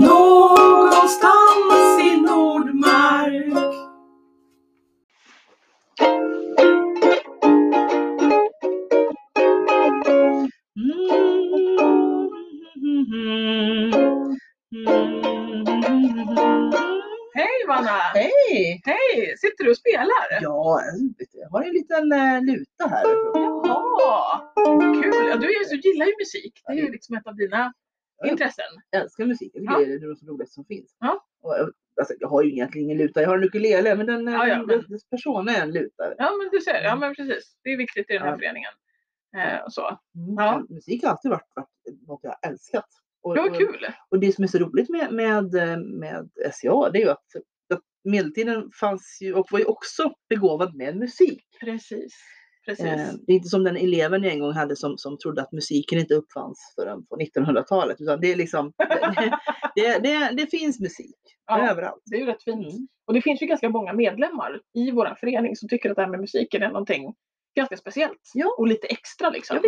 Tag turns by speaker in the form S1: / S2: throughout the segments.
S1: Någonstans i Nordmark. Hej Vanna!
S2: Hej!
S1: Hej! Sitter du och spelar?
S2: Ja, jag har en liten eh, luta här.
S1: Jaha! Kul! Ja, du du gillar ju musik. Det är ju liksom ett av dina. Intressen.
S2: Jag älskar musik. Jag tycker
S1: Ja.
S2: det är det roligt som finns.
S1: Ja.
S2: Och, jag- alltså, jag har ju egentligen ingen luta. Jag har en ukulele men den,
S1: Ja, ja,
S2: den,
S1: men-
S2: dess person är en luta.
S1: Ja men du ser, ja men precis. Det är viktigt i den här
S2: Ja.
S1: föreningen. Eh, och så.
S2: Mm.
S1: Ja.
S2: Musik har alltid varit, varit något jag har älskat. Och,
S1: Det var kul!
S2: Och det som är så roligt med, med, eh, med SCA det är ju att, att medeltiden fanns ju och var ju också begåvad med musik.
S1: Precis. Precis.
S2: Eh, det är inte som den eleven jag en gång hade som, som trodde att musiken inte uppfanns förrän på 1900-talet. Utan det är liksom, det, det, det, det finns musik
S1: Ja,
S2: överallt.
S1: det är ju rätt fint.
S2: Mm.
S1: Och det finns ju ganska många medlemmar i vår förening som tycker att det här med musiken är någonting ganska speciellt.
S2: Ja.
S1: Och lite extra liksom.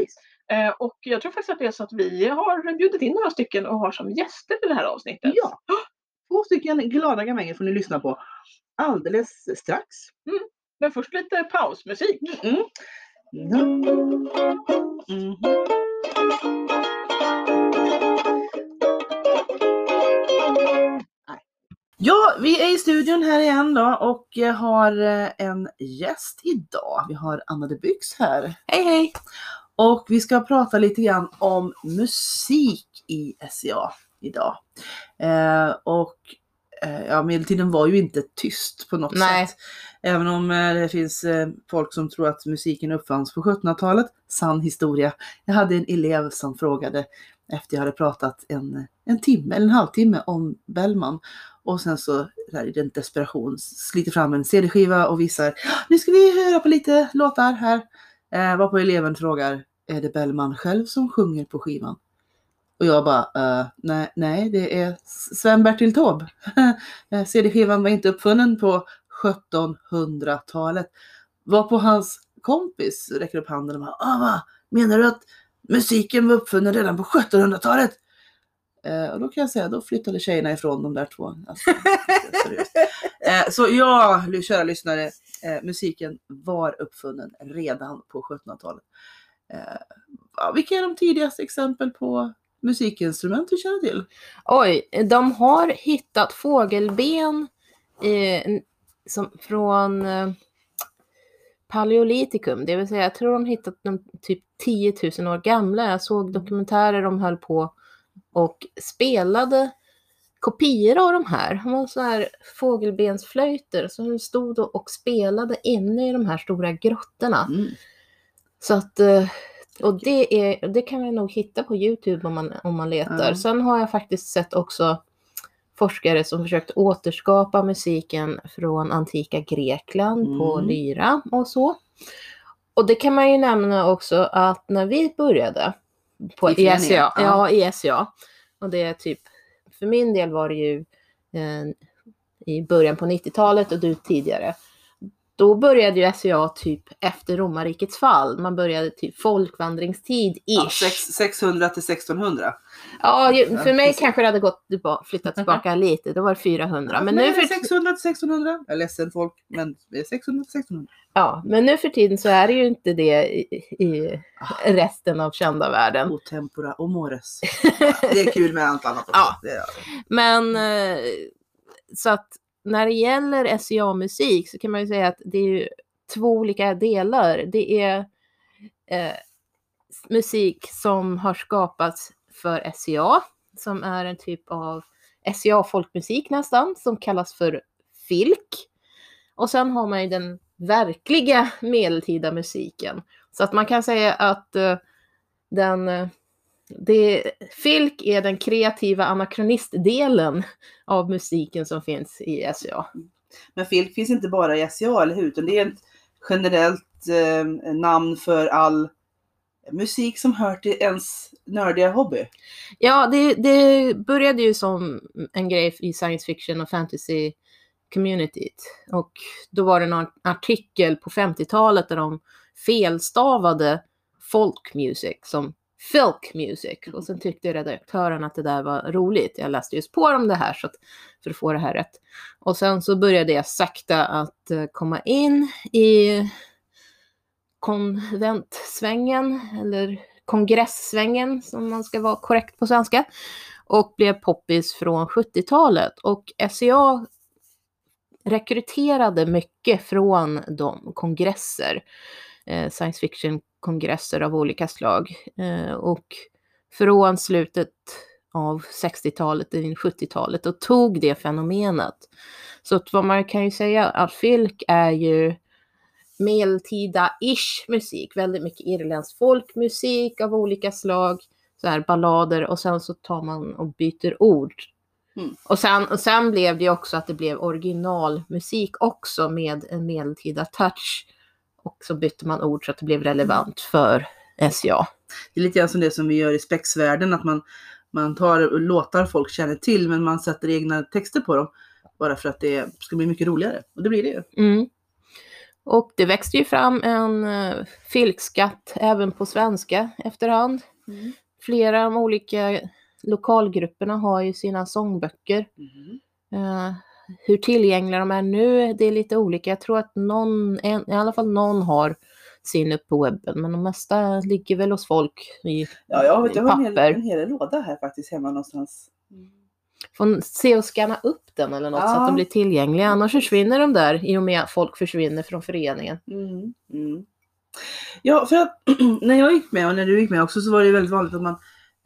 S2: Ja.
S1: Eh, och jag tror faktiskt att det är så att vi har bjudit in några stycken och har som gäster i det här avsnittet.
S2: Ja. Två stycken glada gamänger får ni lyssna på alldeles strax.
S1: Men först lite pausmusik.
S2: Mm. Mm. Mm. Ja, vi är i studion här igen då och har eh, en gäst idag. Vi har Anna de Byx här.
S3: Hej hej!
S2: Och vi ska prata lite grann om musik i SCA idag. Eh, och ja, medeltiden var ju inte tyst på något
S3: Nej.
S2: sätt. Även om eh, det finns eh, folk som tror att musiken uppfanns på 1700-talet. Sann historia. Jag hade en elev som frågade efter jag hade pratat en, en timme eller en halvtimme om Bellman. Och sen så där, i den desperation sliter fram en CD-skiva och visar nu ska vi höra på lite låtar här. Eh, varpå eleven frågar, är det Bellman själv som sjunger på skivan? Och jag bara, uh, nej, nej, det är Sven-Bertil Taube. Eh, CD-skivan var inte uppfunnen på 1700-talet. Varpå hans kompis räcker upp handen och bara, ah, va? menar du att musiken var uppfunnen redan på 1700-talet? Eh, och då kan jag säga, då flyttade tjejerna ifrån de där två. Alltså, eh, så ja, kära lyssnare, eh, musiken var uppfunnen redan på 1700-talet. Eh, ja, vilka är de tidigaste exempel på musikinstrument du känner till?
S3: Oj, de har hittat fågelben eh, som, från eh, Paleolitikum, det vill säga jag tror de hittat dem typ 10 000 år gamla. Jag såg dokumentärer de höll på och spelade kopior av de här. De var så här fågelbensflöjter som de stod och och spelade inne i de här stora grottorna.
S2: Mm.
S3: Så att, eh, och det, är, det kan man nog hitta på Youtube om man, om man letar.
S2: Ja.
S3: Sen har jag faktiskt sett också forskare som försökt återskapa musiken från antika Grekland på
S2: Mm.
S3: lyra och så. Och det kan man ju nämna också att när vi började på
S2: I
S3: SCA,
S2: ja.
S3: ja. i SCA, och det är typ, för min del var det ju eh, i början på 90-talet och du tidigare. Då började ju SCA typ efter romarrikets fall. Man började typ folkvandringstid ish.
S2: Ja, sex- 600 till 1600.
S3: Ja, för mig kanske det hade gått tillbaka, flyttat tillbaka lite. Då var det 400. Men nu,
S2: är det
S3: för,
S2: 600 till 1600. Jag är ledsen folk, men det är 600 till 1600.
S3: ja, men nu för tiden så är det ju inte det i, i
S2: Ah.
S3: resten av kända världen.
S2: O tempora och mores. Det är kul med allt annat också.
S3: Ja. Men eh, så att när det gäller SCA-musik så kan man ju säga att det är ju två olika delar. Det är eh, musik som har skapats för SCA, som är en typ av SCA-folkmusik nästan, som kallas för filk. Och sen har man ju den verkliga medeltida musiken. Så att man kan säga att eh, den eh, det, filk är den kreativa anakronistdelen av musiken som finns i SCA.
S2: Men filk finns inte bara i SCA, eller hur? Utan det är ett generellt eh, namn för all musik som hör till ens nördiga hobby.
S3: Ja, det, det började ju som en grej i science fiction och fantasy communityt. Och då var det någon artikel på 50-talet där de felstavade folk music som Filk Music. Och sen tyckte redaktören att det där var roligt. Jag läste just på om det här så att, för att få det här rätt. Och sen så började jag sakta att eh, komma in i konventsvängen eller kongresssvängen som man ska vara korrekt på svenska och blev poppis från 70-talet och SCA rekryterade mycket från de kongresser, eh, science fiction-kongresser av olika slag. Eh, och från slutet av 60-talet in 70-talet och tog det fenomenet. Så att vad man kan ju säga att Filk är ju medeltida-ish musik, väldigt mycket irländsk folkmusik av olika slag, så här ballader och sen så tar man och byter ord.
S2: Mm.
S3: Och, sen, och sen blev det också att det blev originalmusik också med en medeltida touch. Och så bytte man ord så att det blev relevant för SCA.
S2: Det är lite grann som det som vi gör i spexvärlden, att man, man tar låtar folk känner till men man sätter egna texter på dem. Bara för att det ska bli mycket roligare. Och det blir det ju.
S3: Mm. Och det växte ju fram en uh, filkskatt även på svenska efterhand.
S2: Mm.
S3: Flera av de olika lokalgrupperna har ju sina sångböcker.
S2: Mm.
S3: Eh, hur tillgängliga de är nu, det är lite olika. Jag tror att någon, en, i alla fall någon har sin upp på webben, men de mesta ligger väl hos folk i
S2: Ja, jag, vet, jag har en hel,
S3: papper.
S2: en hel låda här faktiskt hemma någonstans.
S3: Får se och scanna upp den eller något så
S2: Ja.
S3: att de blir tillgängliga. Annars försvinner de där i och med att folk försvinner från föreningen.
S2: Mm. Mm. Ja, för att när jag gick med och när du gick med också så var det väldigt vanligt att man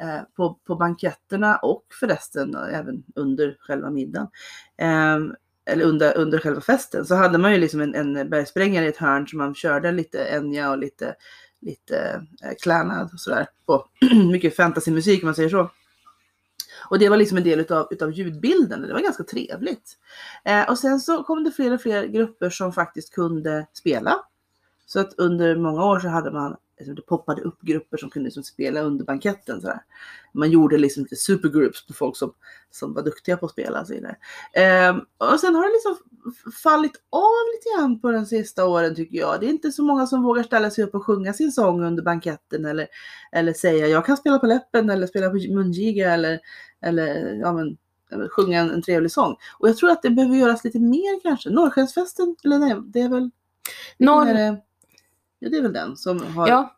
S2: Eh, på, på banketterna och förresten eh, även under själva middagen eh, eller under, under själva festen så hade man ju liksom en, en bergsprängare i ett hörn som man körde lite Enya och lite, lite eh, Clannad och sådär på. Mycket fantasymusik om man säger så. Och det var liksom en del utav, utav ljudbilden. Det var ganska trevligt. Eh, och sen så kom det fler och fler grupper som faktiskt kunde spela. Så att under många år så hade man, alltså det poppade upp grupper som kunde liksom spela under banketten. Så Man gjorde liksom lite supergroups på folk som, som var duktiga på att spela. Så. Ehm, och sen har det liksom fallit av lite grann på de sista åren tycker jag. Det är inte så många som vågar ställa sig upp och sjunga sin sång under banketten eller, eller säga jag kan spela på läppen eller spela på mungiga eller, eller ja, men, sjunga en, en trevlig sång. Och jag tror att det behöver göras lite mer kanske. Norrskensfesten, eller nej, det är väl det, ja, det är väl den som har
S3: ja,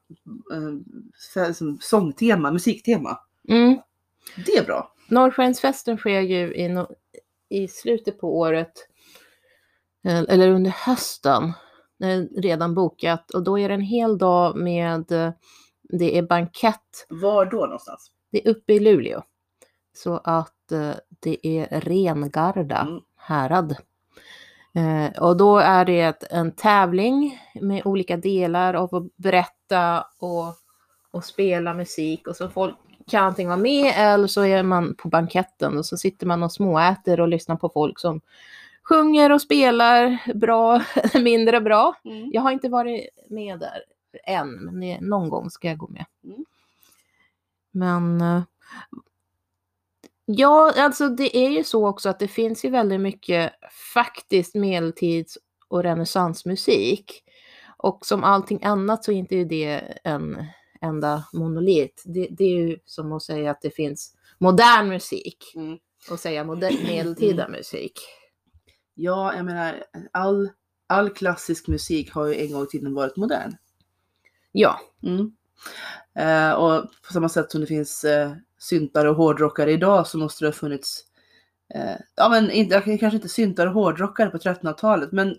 S2: eh, så- som sångtema, musiktema.
S3: mm.
S2: Det är bra.
S3: Norrskensfesten sker ju i, no- i slutet på året, eh, eller under hösten, är redan bokat. Och då är det en hel dag med, eh, det är bankett,
S2: Var då någonstans?
S3: det är uppe i Luleå. Så att eh, det är Rengarda
S2: Mm.
S3: härad. Eh, och då är det en tävling med olika delar av att berätta och, och spela musik. Och så folk kan antingen vara med eller så är man på banketten och så sitter man och småäter och lyssnar på folk som sjunger och spelar bra mindre bra.
S2: Mm.
S3: Jag har inte varit med där än, men någon gång ska jag gå med.
S2: Mm.
S3: Men eh, ja, alltså det är ju så också att det finns ju väldigt mycket faktiskt medeltids och renässansmusik. Och som allting annat så är inte det en enda monolit. Det, det är ju som att säga att det finns modern musik
S2: Mm.
S3: och säga moder- medeltida musik.
S2: Ja, jag menar all, all klassisk musik har ju en gång i tiden varit modern.
S3: Ja,
S2: Mm. Eh, och på samma sätt som det finns eh, syntare och hårdrockare idag så måste det ha funnits, eh, ja men inte, kanske inte syntare och hårdrockare på 1300-talet men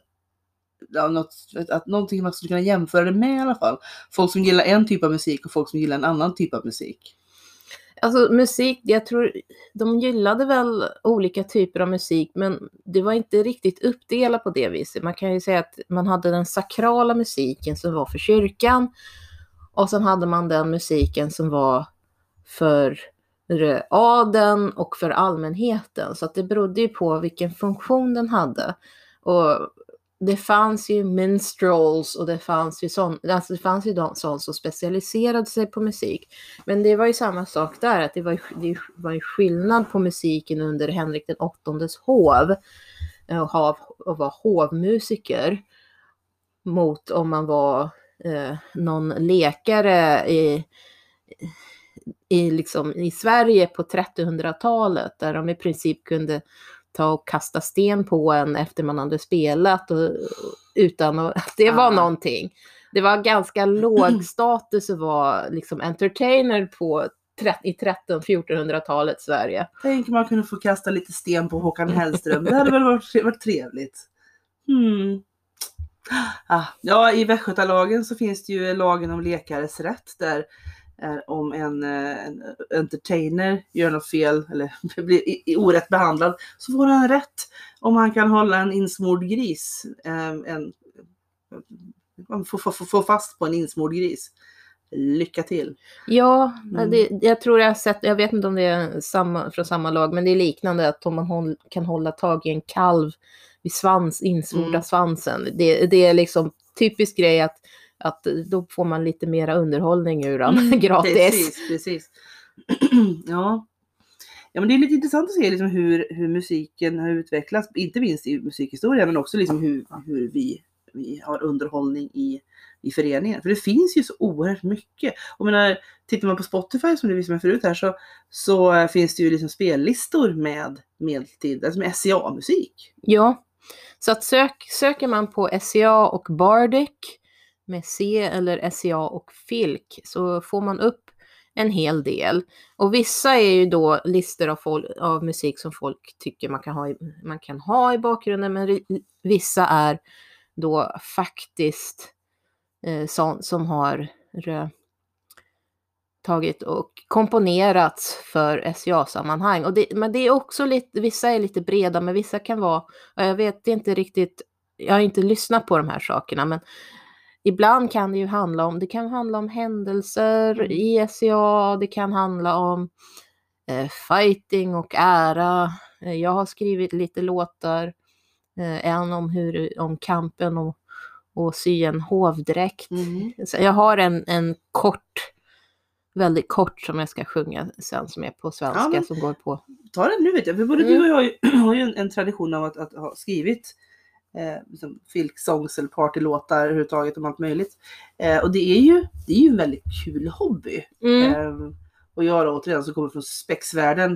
S2: ja, något, att, någonting man skulle kunna jämföra det med i alla fall. Folk som gillar en typ av musik och folk som gillar en annan typ av musik.
S3: Alltså musik, jag tror de gillade väl olika typer av musik, men det var inte riktigt uppdelat på det viset. Man kan ju säga att man hade den sakrala musiken som var för kyrkan och sen hade man den musiken som var för adeln och för allmänheten. Så att det berodde ju på vilken funktion den hade. Och det fanns ju minstrels och det fanns ju sån, alltså det fanns ju de sån som specialiserade sig på musik. Men det var ju samma sak där, att det var ju, det var ju skillnad på musiken under Henrik den åttondes hov och, hav, och vara hovmusiker mot om man var eh, någon lekare i, i, liksom, i Sverige på 1300-talet där de i princip kunde ta och kasta sten på en efter man hade spelat och, utan att det var någonting. Det var ganska låg status att vara liksom entertainer på i 1300-1400-talets Sverige.
S2: Tänk om man kunde få kasta lite sten på Håkan Hellström. Det hade väl varit, varit trevligt. Hmm. Ah, ja, i Västgötalagen så finns det ju lagen om lekares rätt där är om en, eh, en entertainer gör något fel eller blir i- i orätt behandlad så får han rätt om han kan hålla en insmord gris. En, man får, får, får, får fast på en insmord gris. Lycka till!
S3: Ja,
S2: Mm.
S3: det, jag tror jag har sett, jag vet inte om det är samma, från samma lag, men det är liknande att om man håll, kan hålla tag i en kalv vid svans, insvorda
S2: Mm.
S3: svansen. Det, det är liksom typisk grej att, att då får man lite mera underhållning ur den
S2: Mm,
S3: gratis.
S2: Precis, precis. ja. ja, men det är lite intressant att se liksom hur, hur musiken har utvecklats, inte minst i musikhistoria, men också liksom hur, hur vi, vi har underhållning i, i föreningen. För det finns ju så oerhört mycket. Och menar, tittar man på Spotify som du visade mig förut här så, så finns det ju liksom spellistor med medeltid, alltså med SCA-musik.
S3: Ja, så att sök, söker man på SCA och Bardic med C eller SCA och Filk så får man upp en hel del. Och vissa är ju då listor av, av musik som folk tycker man kan ha i, man kan ha i bakgrunden, men vissa är då faktiskt eh, sånt som har rö, tagit och komponerats för SCA-sammanhang. Och det, men det är också lite, vissa är lite breda, men vissa kan vara, jag vet inte riktigt, jag har inte lyssnat på de här sakerna, men ibland kan det ju handla om, det kan handla om händelser
S2: Mm.
S3: i SCA, det kan handla om eh, fighting och ära. Eh, jag har skrivit lite låtar, eh, en om, hur, om kampen och, och sy en hovdräkt. Så jag har en, en kort, väldigt kort som jag ska sjunga sen som är på svenska
S2: Ja, men-
S3: som går på.
S2: Ta den nu vet jag, för både
S3: Mm.
S2: du och jag har ju, en, en tradition av att, att ha skrivit eh, liksom filksångs eller partylåtar överhuvudtaget om allt möjligt. Eh, och det är, ju, det är ju en väldigt kul hobby.
S3: Mm.
S2: Eh, och jag då återigen som kommer från spexvärlden,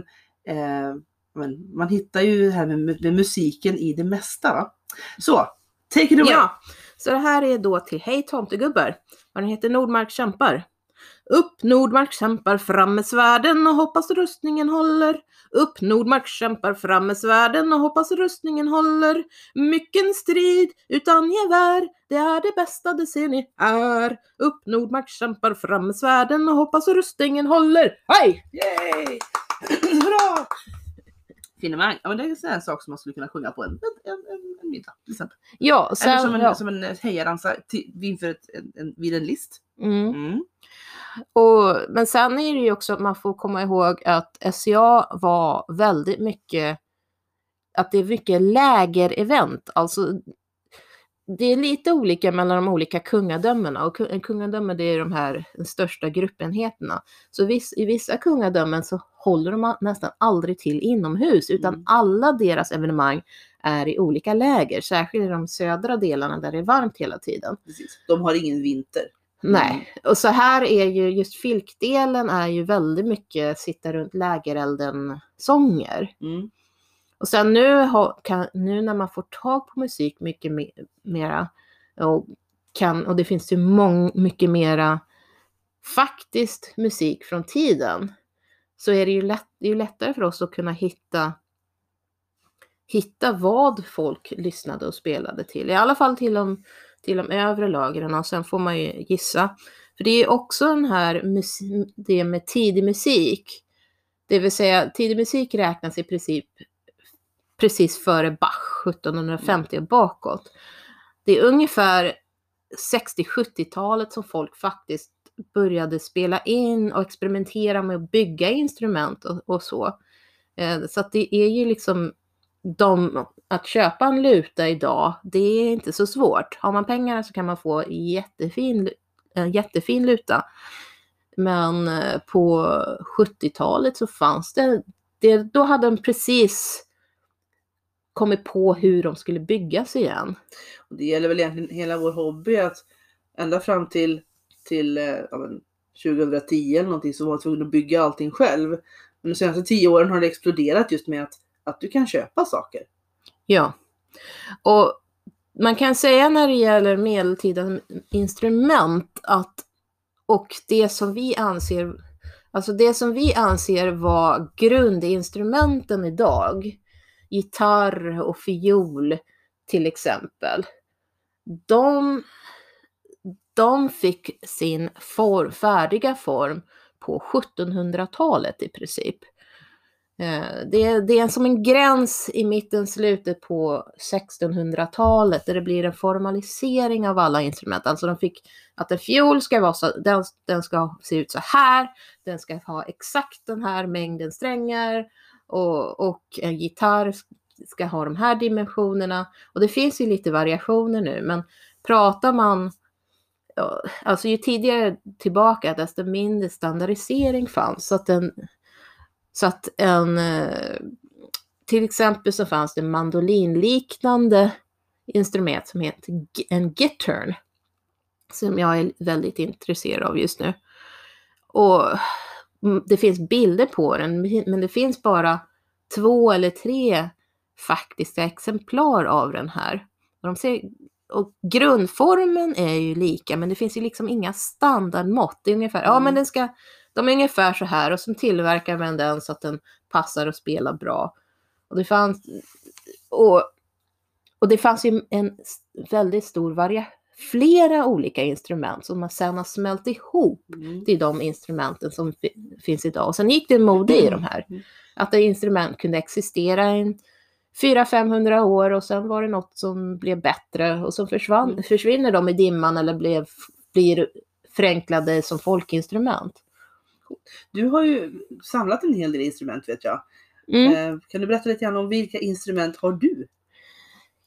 S2: eh, men man hittar ju det här med, med musiken i det mesta. Va? Så, take it away!
S3: Ja, så det här är då till Hej tomtegubbar. Den heter Nordmark kämpar. Upp Nordmark kämpar fram med svärden och hoppas rustningen håller. Upp Nordmark kämpar fram med svärden och hoppas rustningen håller. Mycken strid utan gevär, det är det bästa det ser ni är. Upp Nordmark kämpar fram med svärden och hoppas rustningen håller. Hej!
S2: Yay! Bra! Finemang. Ja, men det är en sån här sak som man skulle kunna sjunga på en, en, en, en middag till exempel.
S3: Ja, sen,
S2: Eller som en,
S3: ja.
S2: som en hejaramsa till- inför ett, en, en, vid en list.
S3: Mm.
S2: Mm.
S3: Och, men sen är det ju också att man får komma ihåg att SCA var väldigt mycket, att det är mycket lägerevent. Alltså, det är lite olika mellan de olika kungadömena och en kungadöme det är de här de största gruppenheterna. Så viss, i vissa kungadömen så håller de nästan aldrig till inomhus utan
S2: Mm.
S3: alla deras evenemang är i olika läger, särskilt i de södra delarna där det är varmt hela tiden.
S2: Precis. De har ingen vinter.
S3: Nej, och så här är ju just filkdelen är ju väldigt mycket sitta runt lägerelden sånger.
S2: Mm.
S3: Och sen nu, kan, nu när man får tag på musik mycket me, mera och, kan, och det finns ju mång, mycket mera faktiskt musik från tiden så är det ju, lätt, det är ju lättare för oss att kunna hitta hitta vad folk lyssnade och spelade till. I alla fall till de, till de övre lagren och sen får man ju gissa. För det är också den här det med tidig musik. Det vill säga tidig musik räknas i princip precis före Bach, 1750 och bakåt. Det är ungefär 60-70-talet som folk faktiskt började spela in och experimentera med att bygga instrument och, och så. Eh, Så att det är ju liksom de, att köpa en luta idag, det är inte så svårt. Har man pengar så kan man få jättefin, en jättefin luta. Men eh, på 70-talet så fanns det, det, då hade de precis kommit på hur de skulle byggas igen.
S2: Och det gäller väl egentligen hela vår hobby att ända fram till, till eh, ja, men 2010 eller någonting så var man tvungen att bygga allting själv. Men de senaste tio åren har det exploderat just med att, att du kan köpa saker.
S3: Ja. Och man kan säga när det gäller medeltida instrument att och det som vi anser, alltså det som vi anser var grundinstrumenten idag, gitarr och fiol till exempel, de, de fick sin for, färdiga form på 1700-talet i princip. Eh, det är, det är som en gräns i mitten, slutet på 1600-talet där det blir en formalisering av alla instrument. Alltså de fick att en fiol ska vara så, den, den ska se ut så här, den ska ha exakt den här mängden strängar och, och en gitarr ska ha de här dimensionerna. Och det finns ju lite variationer nu, men pratar man Alltså ju tidigare tillbaka desto mindre standardisering fanns. Så att den, så att en, eh, till exempel så fanns det mandolinliknande instrument som heter en gittern. Som jag är väldigt intresserad av just nu. Och mm, det finns bilder på den, men det finns bara två eller tre faktiska exemplar av den här. Och, de ser, och grundformen är ju lika, men det finns ju liksom inga standardmått. Det är ungefär, ja men
S2: Mm.
S3: den ska, de är ungefär så här och så tillverkar man den så att den passar att spela bra. Och det fanns, och, och det fanns ju en väldigt stor variation, flera olika instrument som man sen har smält ihop
S2: Mm.
S3: till de instrumenten som fi- finns idag. Och sen gick det en mode i de här.
S2: Mm.
S3: Att ett instrument kunde existera i 400-500 år och sen var det något som blev bättre och så försvann,
S2: Mm.
S3: försvinner de i dimman eller blev, blir förenklade som folkinstrument.
S2: Du har ju samlat en hel del instrument vet jag.
S3: Mm.
S2: Eh, Kan du berätta lite grann om vilka instrument har du?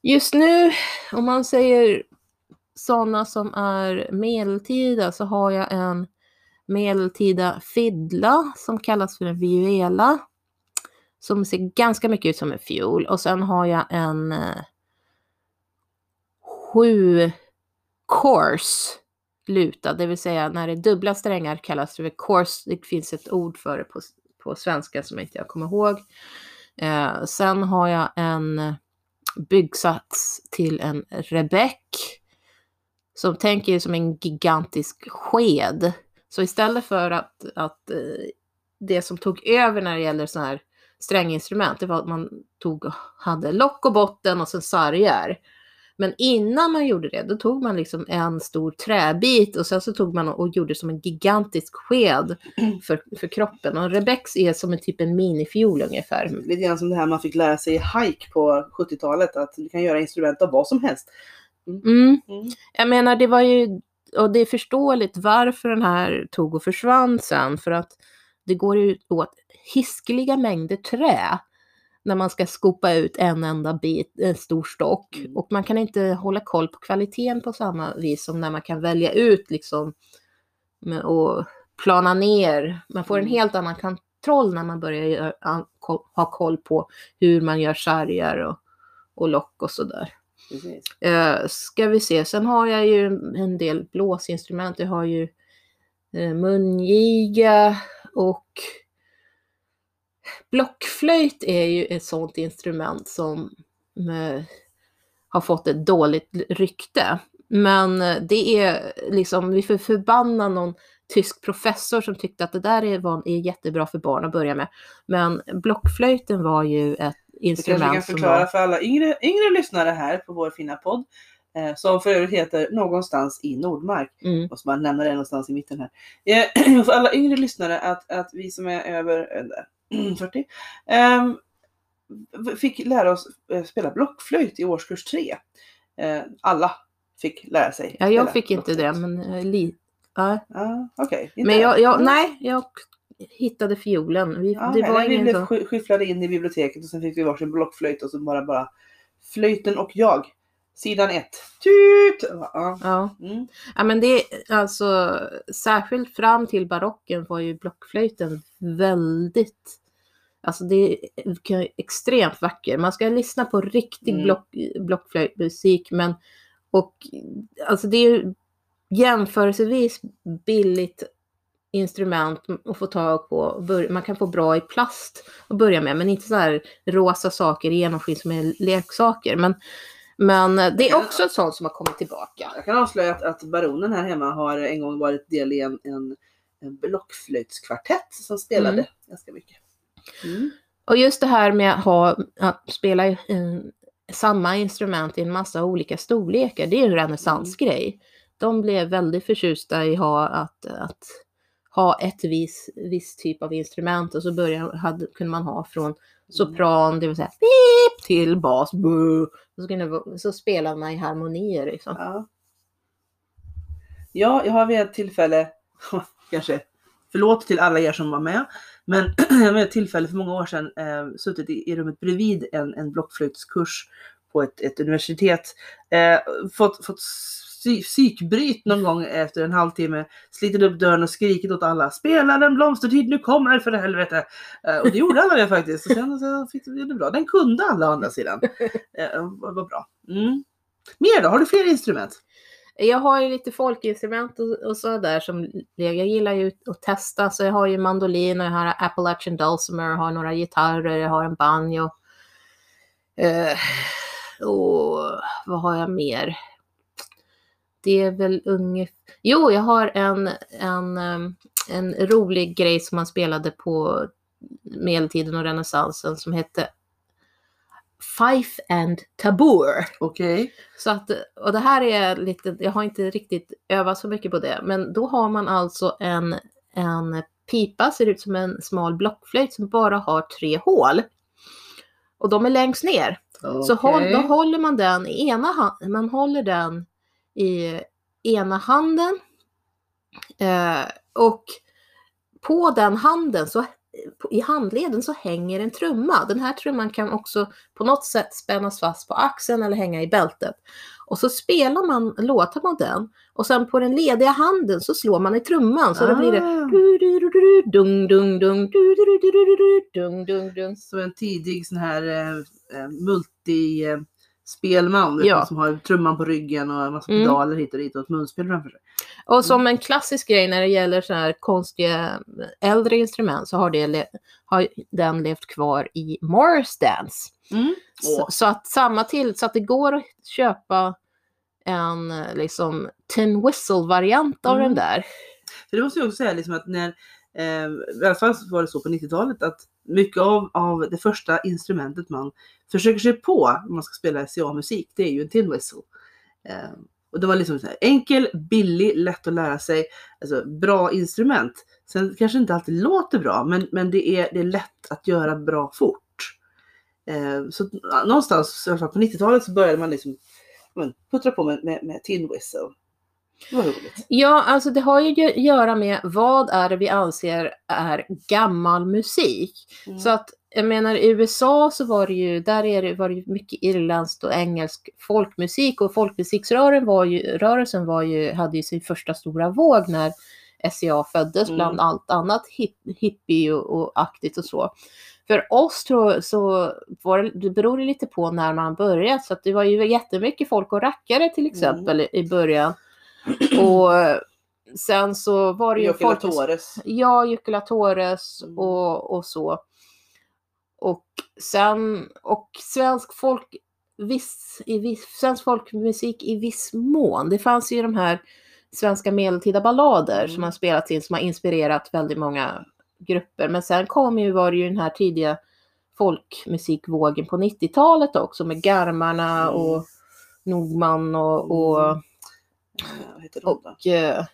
S3: Just nu, om man säger sådana som är medeltida, så har jag en medeltida fiddla som kallas för en vihuela. Som ser ganska mycket ut som en fiol. Och sen har jag en eh, sju course luta, det vill säga när det är dubbla strängar kallas det för course. Det finns ett ord för det på, på svenska som inte jag kommer ihåg. Eh, sen har jag en byggsats till en rebeck. Som tänker som en gigantisk sked. Så istället för att, att eh, det som tog över när det gäller sådana här stränginstrument, det var att man tog, hade lock och botten och sen sargar. Men innan man gjorde det, då tog man liksom en stor träbit och sen så tog man och gjorde som en gigantisk sked för, för kroppen. Och rebex är som en typ en minifiol ungefär.
S2: Lite grann som det här man fick lära sig i hike på 70-talet, att du kan göra instrument av vad som helst.
S3: Mm.
S2: Mm.
S3: Jag menar, det var ju, och det är förståeligt varför den här tog och försvann sen, för att det går ju åt hiskeliga mängder trä när man ska skopa ut en enda bit, en stor stock.
S2: Mm.
S3: Och man kan inte hålla koll på kvaliteten på samma vis som när man kan välja ut liksom och plana ner. Man får en
S2: Mm.
S3: helt annan kontroll när man börjar ko- ha koll på hur man gör sargar och, och lock och sådär.
S2: Precis.
S3: Uh, ska vi se, sen har jag ju en del blåsinstrument. Jag har ju uh, mungiga och blockflöjt är ju ett sådant instrument som eh, har fått ett dåligt rykte. Men eh, det är liksom, vi får förbanna någon tysk professor som tyckte att det där är, var, är jättebra för barn att börja med. Men blockflöjten var ju ett
S2: Du kanske kan
S3: instrument som
S2: förklara
S3: var...
S2: för alla yngre, yngre lyssnare här på vår fina podd. Eh, som för övrigt heter Någonstans i Nordmark.
S3: Mm,
S2: måste bara nämna det någonstans i mitten här. Eh, för alla yngre lyssnare att, att vi som är över eh, 40 ehm, fick lära oss eh, spela blockflöjt i årskurs 3. Eh, alla fick lära sig.
S3: ja, jag fick inte det, men eh, li, ja.
S2: Inte
S3: Men jag, jag,
S2: det?
S3: nej, jag hittade fiolen. Vi,
S2: Ja,
S3: det var
S2: nej, vi
S3: ingen
S2: blev
S3: så...
S2: sky- skyfflade in i biblioteket och sen fick vi varsin blockflöjt och så bara, bara flöjten och jag. Sidan 1. Tut! Ja.
S3: Ja.
S2: Mm.
S3: ja, men det alltså särskilt fram till barocken var ju blockflöjten väldigt Alltså det är extremt vacker. Man ska lyssna på riktig
S2: Mm.
S3: block, blockflöjtmusik men och alltså det är jämförelsevis billigt instrument att få tag på. Man kan få bra i plast att börja med, men inte så här rosa saker i genomskin som är leksaker. Men, men det är också ett sånt som har kommit tillbaka.
S2: Jag kan avslöja att, att baronen här hemma har en gång varit del i en, en, en blockflöjtskvartett som spelade
S3: Mm.
S2: ganska mycket. Mm.
S3: Och just det här med att, ha, att spela eh, samma instrument i en massa olika storlekar, det är en renässansgrej. De blev väldigt förtjusta i ha, att, att ha ett viss, viss typ av instrument och så började, hade, kunde man ha från sopran, det vill säga pip, till bas, bu, och så, kunde, så spelade man i harmonier. Liksom.
S2: Ja. ja, jag har vid ett tillfälle, kanske, förlåt till alla er som var med, men jag har vid ett tillfälle för många år sedan eh, suttit i, i rummet bredvid en, en blockflöjtskurs på ett, ett universitet. Eh, fått, fått psykbryt någon gång efter en halvtimme, slitit upp dörren och skrikit åt alla. Spela den blomstertid nu kommer för helvete! Eh, och det gjorde alla det faktiskt. Och sen så fick det det bra. Den kunde alla å andra sidan. Eh, det var bra. Mm. Mer då? Har du fler instrument?
S3: Jag har ju lite folkinstrument och, och så där som jag gillar ju att testa. Så jag har ju mandolin och jag har Appalachian Dulcimer, jag har några gitarrer, jag har en banjo. Eh, och vad har jag mer? Det är väl ungefär... Jo, jag har en, en, ehm, en rolig grej som man spelade på medeltiden och renässansen som hette Fife and Tabor.
S2: Okej.
S3: Så att, och det här är lite, jag har inte riktigt övat så mycket på det, men då har man alltså en, en pipa, ser ut som en smal blockflöjt som bara har tre hål. Och de är längst ner. Så håll, då håller man den i ena handen, man håller den i ena handen. Eh, och på den handen, så, i handleden så hänger en trumma. Den här trumman kan också på något sätt spännas fast på axeln eller hänga i bältet. Och så spelar man, låter man den. Och sen på den lediga handen så slår man i trumman. Så då blir det
S2: Ah.
S3: du, du, du, du, dung, dung, dung, du, du, du, du, du, du, dung, dung, dung.
S2: Som en tidig sån här eh, eh, multi spelman
S3: Ja.
S2: som har trumman på ryggen och en massa
S3: Mm.
S2: pedaler hit och dit och ett munspel framför sig.
S3: Och som en klassisk grej när det gäller så här konstiga äldre instrument så har, det har den levt kvar i Morris Dance.
S2: Mm.
S3: Så, så att samma till, så att det går att köpa en liksom tin whistle-variant av
S2: Mm.
S3: den där.
S2: För det måste jag också säga liksom att när, eh, i alla fall var det så på 90-talet att mycket av, av det första instrumentet man försöker sig på om man ska spela SCA-musik, det är ju en tin whistle. Eh, och det var liksom så här, enkel, billig, lätt att lära sig, alltså bra instrument. Sen kanske inte alltid låter bra, men, men det, är, det är lätt att göra bra fort. Eh, så någonstans i alla fall på 90-talet så började man liksom men, puttra på med, med, med tin whistle. Det var roligt.
S3: Ja, alltså det har ju att göra med vad är det vi anser är gammal musik.
S2: Mm.
S3: Så att jag menar i USA så var det ju, där är det, var det mycket irländskt och engelsk folkmusik och folkmusiksrörelsen var ju, rörelsen var ju, hade ju sin första stora våg när SCA föddes
S2: Mm.
S3: bland allt annat hip, hippie och, och aktigt och så. För oss tror så var det, det beror det lite på när man börjat så att det var ju jättemycket folk och rackare till exempel i, i början. Och sen så var det ju
S2: Jocke
S3: folk...
S2: Torres.
S3: Ja, Jukula Torres
S2: Mm.
S3: och, och så. Och sen, och svensk folk, viss, i viss, svensk folkmusik i viss mån. Det fanns ju de här svenska medeltida ballader
S2: Mm.
S3: som har spelats in som har inspirerat väldigt många grupper. Men sen kom ju, var det ju den här tidiga folkmusikvågen på 90-talet också med Garmarna
S2: Mm.
S3: och Nordman och, och
S2: Mm. De då?
S3: och eh,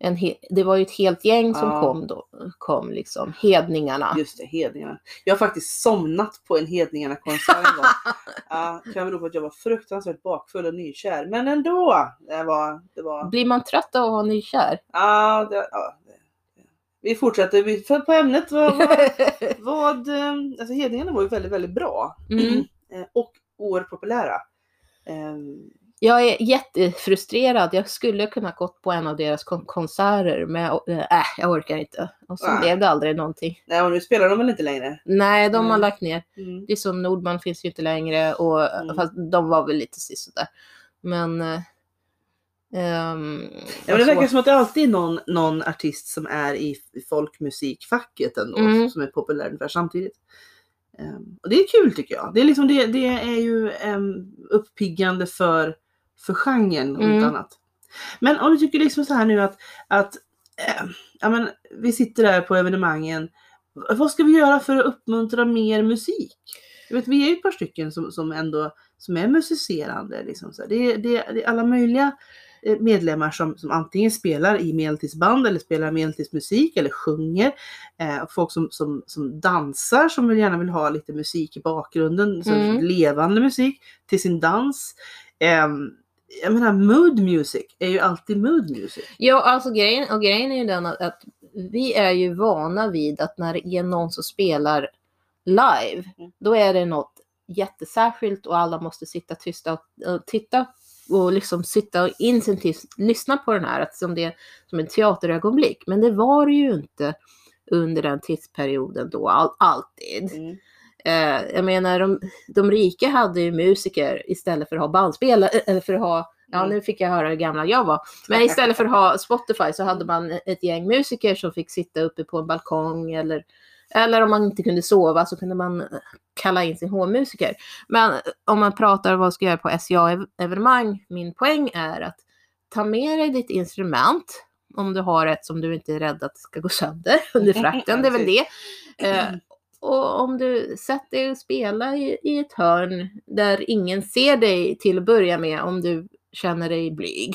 S3: en det var ju ett helt gäng som
S2: Ja.
S3: kom då, kom liksom, hedningarna.
S2: Just det, Hedningarna. Jag har faktiskt somnat på en Hedningarna-konsert en gång. Ja, kan bero på att jag var fruktansvärt bakfull och nykär. Men ändå! Det var... Det var
S3: Blir man trött av att vara nykär?
S2: ja, det, ja, vi fortsätter. På ämnet. Vad, vad, vad, eh, alltså Hedningarna var ju väldigt, väldigt bra.
S3: Mm.
S2: Eh, Och oerhört populära.
S3: Jag är jättefrustrerad. Jag skulle kunna gått på en av deras kon- konserter men jag, äh, jag orkar inte. Och så blev det aldrig någonting.
S2: Nej, och nu spelar de väl inte längre?
S3: Nej, de har
S2: Mm.
S3: lagt ner.
S2: Mm.
S3: Det är som Nordman finns ju inte längre och
S2: Mm.
S3: fast de var väl lite sisådär. Men Ehm,
S2: Ja, men det
S3: så.
S2: verkar som att det alltid är någon, någon artist som är i folkmusikfacket ändå,
S3: Mm.
S2: som är populär ungefär samtidigt. Ehm, och det är kul tycker jag. Det är, liksom, det, det är ju um, uppiggande för, för genren och
S3: Mm.
S2: inte annat. Men om du tycker liksom så här nu att, att eh, ja, men, vi sitter där på evenemangen. Vad ska vi göra för att uppmuntra mer musik? Jag vet, vi är ju ett par stycken som, som ändå som är musicerande. Liksom så det, är- det, det är alla möjliga eh, medlemmar som, som antingen spelar i medeltidsband eller spelar medeltidsmusik eller sjunger. Eh, folk som, som, som dansar som vill gärna vill ha lite musik i bakgrunden,
S3: Mm.
S2: levande musik till sin dans. Ehm, jag menar mood music är ju alltid mood music.
S3: Ja, alltså grejen, och grejen är ju den att, att vi är ju vana vid att när det är någon som spelar live,
S2: Mm.
S3: då är det något jättesärskilt och alla måste sitta tysta och, och titta och liksom sitta och intensivt lyssna på den här, att som det är som en teaterögonblick. Men det var det ju inte under den tidsperioden då, all, alltid. Eh, jag menar, de, de rika hade ju musiker istället för att ha bandspelare, eller för att ha, ja
S2: Mm.
S3: nu fick jag höra hur gammal jag var, men istället för att ha Spotify så hade man ett gäng musiker som fick sitta uppe på en balkong eller, eller om man inte kunde sova så kunde man eh, kalla in sin hovmusiker. Men om man pratar om vad ska göra på SCA-evenemang, min poäng är att ta med dig ditt instrument, om du har ett som du inte är rädd att det ska gå sönder under frakten, det är väl det. Och om du sätter dig och spelar i, i ett hörn där ingen ser dig till att börja med om du känner dig blyg.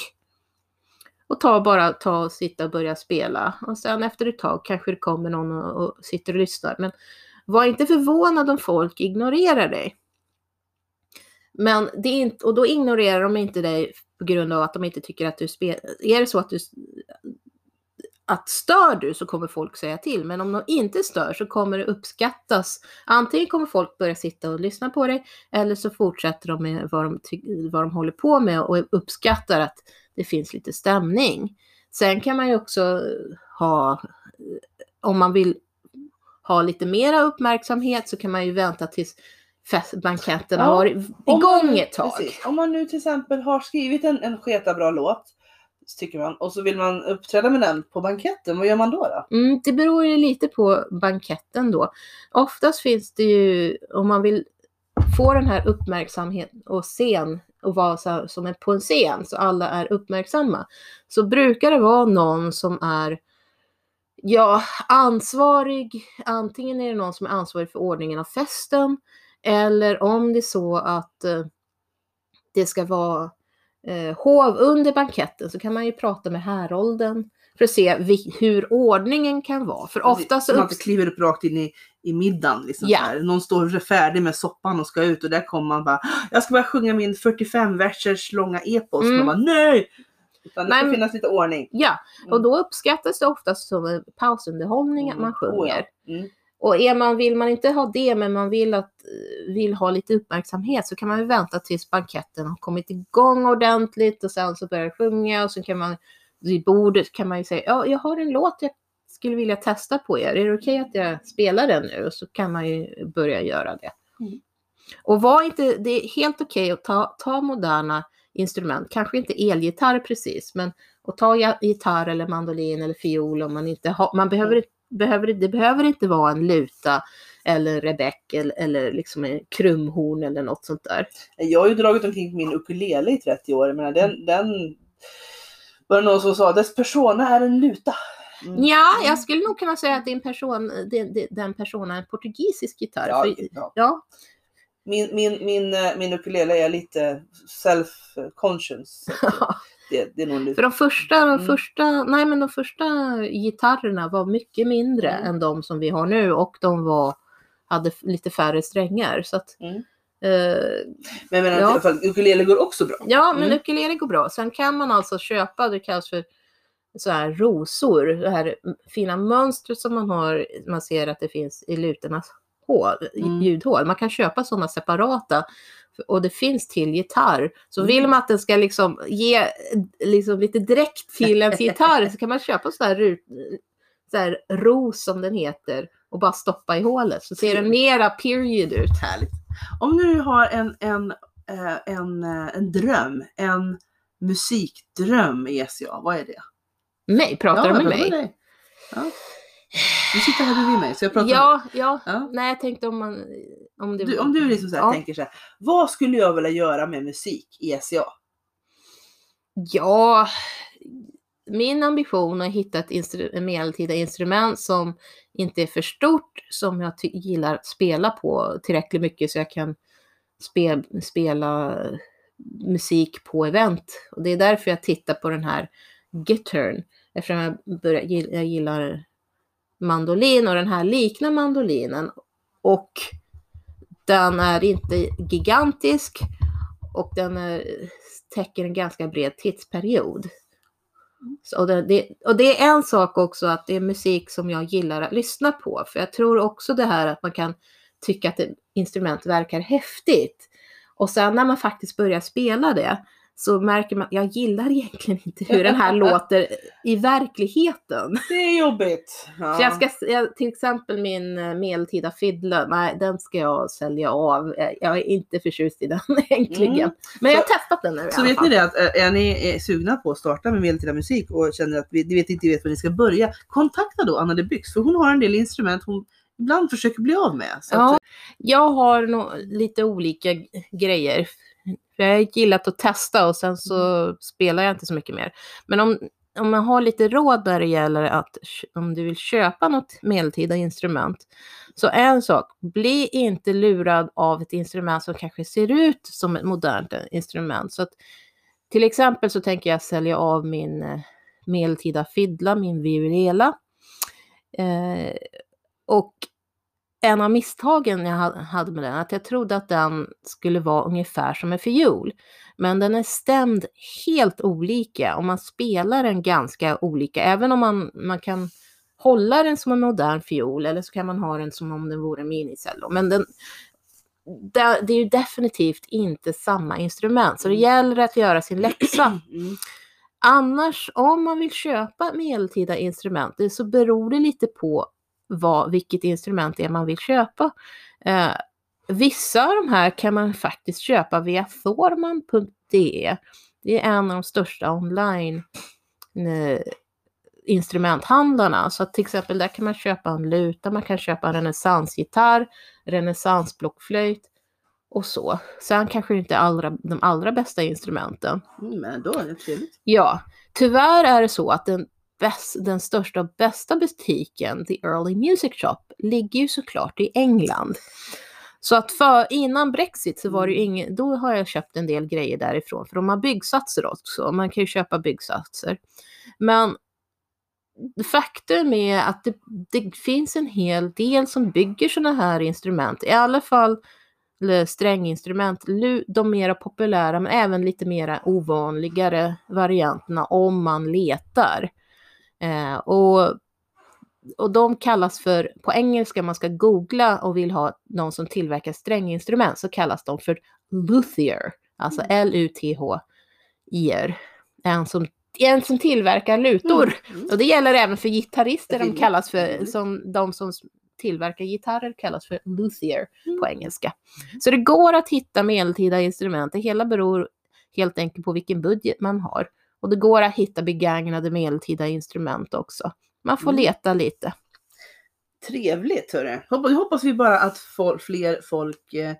S3: Och ta bara ta och sitta och börja spela. Och sen efter ett tag kanske det kommer någon och, och sitter och lyssnar. Men var inte förvånad om folk ignorerar dig. Men det är inte, och då ignorerar de inte dig på grund av att de inte tycker att du spelar. Är det så att du att stör du så kommer folk säga till, men om de inte stör så kommer det uppskattas. Antingen kommer folk börja sitta och lyssna på dig eller så fortsätter de med vad de, vad de håller på med och uppskattar att det finns lite stämning. Sen kan man ju också ha, om man vill ha lite mera uppmärksamhet så kan man ju vänta tills fest, banketten
S2: Ja,
S3: har
S2: Om man-
S3: igång ett tag.
S2: Precis. Om man nu till exempel har skrivit en, en sketa bra låt, tycker man, och så vill man uppträda med den på banketten, vad gör man då? då?
S3: Mm, det beror ju lite på banketten då. Oftast finns det ju, om man vill få den här uppmärksamheten och scen och vara så som en på en scen så alla är uppmärksamma. Så brukar det vara någon som är ja, ansvarig. Antingen är det någon som är ansvarig för ordningen av festen eller om det är så att eh, det ska vara eh, hov under banketten så kan man ju prata med härolden för att se vi, hur ordningen kan vara. För ofta så
S2: man inte kliver upp rakt in i, i middagen. Liksom, här. Någon står färdig med soppan och ska ut och där kommer man bara Jag ska bara sjunga min 45 versers långa epos.
S3: Mm.
S2: Man bara nej! Utan det ska finnas lite ordning.
S3: Ja,
S2: Mm.
S3: och då uppskattas det oftast som en pausunderhållning att man
S2: Mm. Oh,
S3: sjunger.
S2: ja. Mm.
S3: Och är man, vill man inte ha det, men man vill, att, vill ha lite uppmärksamhet så kan man vänta tills banketten har kommit igång ordentligt och sen så börjar det sjunga och så kan man vid bordet kan man ju säga ja, jag har en låt jag skulle vilja testa på er. Är det okej att jag spelar den nu? Och så kan man ju börja göra det.
S2: Mm.
S3: Och var inte, det är helt okej att ta, ta moderna instrument, kanske inte elgitarr precis, men att ta gitarr eller mandolin eller fiol om man inte har, man behöver, behöver, det behöver inte vara en luta eller rebeck eller, eller liksom en krumhorn eller något sånt där.
S2: Jag har ju dragit omkring på min ukulele i 30 år. Menar, den, den var det någon som sa, dess persona är en luta. Mm.
S3: Ja, jag skulle nog kunna säga att din person, det- den personen är en portugisisk gitarr.
S2: Ja,
S3: för,
S2: ja.
S3: ja,
S2: Min, min, min, eh, min ukulele är lite self-conscious. Det, det är nog luta.
S3: För de första, de
S2: Mm.
S3: första, nej men de första gitarrerna var mycket mindre
S2: Mm.
S3: än de som vi har nu och de var, hade lite färre strängar. Så att,
S2: Mm.
S3: eh,
S2: Men jag
S3: Ja.
S2: i alla fall, ukulele går också bra.
S3: ja, men
S2: Mm.
S3: ukulele går bra. Sen kan man alltså köpa, det kallas för så här rosor, det här fina mönstret som man har, man ser att det finns i lutornas hål,
S2: Mm.
S3: ljudhål. Man kan köpa sådana separata och det finns till gitarr. Så
S2: Mm.
S3: vill man att den ska liksom ge liksom lite dräkt till ens gitarr så kan man köpa så här, så här ros som den heter och bara stoppa i hålet så ser den mera period ut.
S2: Härligt. Om du har en, en, eh, en, eh, en dröm, en musikdröm i SCA? Vad är det?
S3: Mig? Pratar du
S2: jag
S3: med mig?
S2: dig. Ja. Du sitter här bredvid mig så jag pratar med
S3: Ja, ja.
S2: Ja.
S3: Nej, jag tänkte om man... Om det
S2: du, Om du liksom så här
S3: Ja.
S2: tänker så här, vad skulle jag vilja göra med musik i SCA?
S3: Ja, min ambition är att hitta ett instru- medeltida instrument som inte är för stort, som jag gillar att spela på tillräckligt mycket så jag kan spe- spela musik på event. Och det är därför jag tittar på den här Gittern, eftersom jag, börjar, jag gillar mandolin och den här liknar mandolinen. Och den är inte gigantisk och den är, täcker en ganska bred tidsperiod. Så, det, det, och det är en sak också att det är musik som jag gillar att lyssna på. För jag tror också det här att man kan tycka att ett instrument verkar häftigt. Och sen när man faktiskt börjar spela det så märker man att jag gillar egentligen inte hur den här låter i verkligheten.
S2: Det är jobbigt. Ja.
S3: Så jag ska, jag, till exempel min eh, medeltida fiddle, nej den ska jag sälja av. Eh, Jag är inte förtjust i den egentligen.
S2: Mm.
S3: Men jag har
S2: Så-
S3: testat den nu
S2: Så vet ni det att eh, är ni sugna på att starta med medeltida musik och känner att vi, ni vet inte vet var ni ska börja, kontakta då Anna de Byx för hon har en del instrument hon ibland försöker bli av med.
S3: Ja,
S2: att,
S3: jag har nog lite olika grejer. För jag har gillat att testa och sen så
S2: Mm.
S3: spelar jag inte så mycket mer. Men om, om man har lite råd när det gäller att om du vill köpa något medeltida instrument. Så en sak, bli inte lurad av ett instrument som kanske ser ut som ett modernt instrument. Så att, till exempel så tänker jag sälja av min eh, medeltida fiddla, min violella. Eh, och en av misstagen jag ha- hade med den, att jag trodde att den skulle vara ungefär som en fiol. Men den är stämd helt olika och man spelar den ganska olika. Även om man, man kan hålla den som en modern fiol eller så kan man ha den som om den vore en minicello. Men den, det, det är ju definitivt inte samma instrument, så det gäller att göra sin läxa.
S2: mm.
S3: Annars, om man vill köpa medeltida instrument så beror det lite på vad, vilket instrument det är man vill köpa. Eh, vissa av de här kan man faktiskt köpa via thorman.de. Det är en av de största online eh, instrumenthandlarna. Så till exempel där kan man köpa en luta, man kan köpa en renässansgitarr, renässansblockflöjt och så. Sen kanske det inte allra, de allra bästa instrumenten.
S2: Mm, men då är det trevligt.
S3: Ja, tyvärr är det så att den, bäst, den största och bästa butiken, The Early Music Shop, ligger ju såklart i England. Så att för, innan Brexit så var det ju ingen, då har jag köpt en del grejer därifrån, för de har byggsatser också, man kan ju köpa byggsatser. Men faktum är att det, det finns en hel del som bygger sådana här instrument, i alla fall stränginstrument, de mera populära men även lite mera ovanligare varianterna om man letar. Eh, och, och de kallas för, på engelska man ska googla och vill ha någon som tillverkar stränginstrument så kallas de för luthier, alltså L-U-T-H-I-R. En som, en som tillverkar lutor.
S2: Mm.
S3: Och det gäller även för gitarrister, de
S2: Mm.
S3: kallas för,
S2: Mm.
S3: som de som tillverkar gitarrer kallas för luthier på
S2: Mm.
S3: engelska. Så det går att hitta medeltida instrument, det hela beror helt enkelt på vilken budget man har. Och det går att hitta begagnade medeltida instrument också. Man får
S2: Mm.
S3: leta lite.
S2: Trevligt hörru. Hoppas, hoppas vi bara att fol- fler folk eh,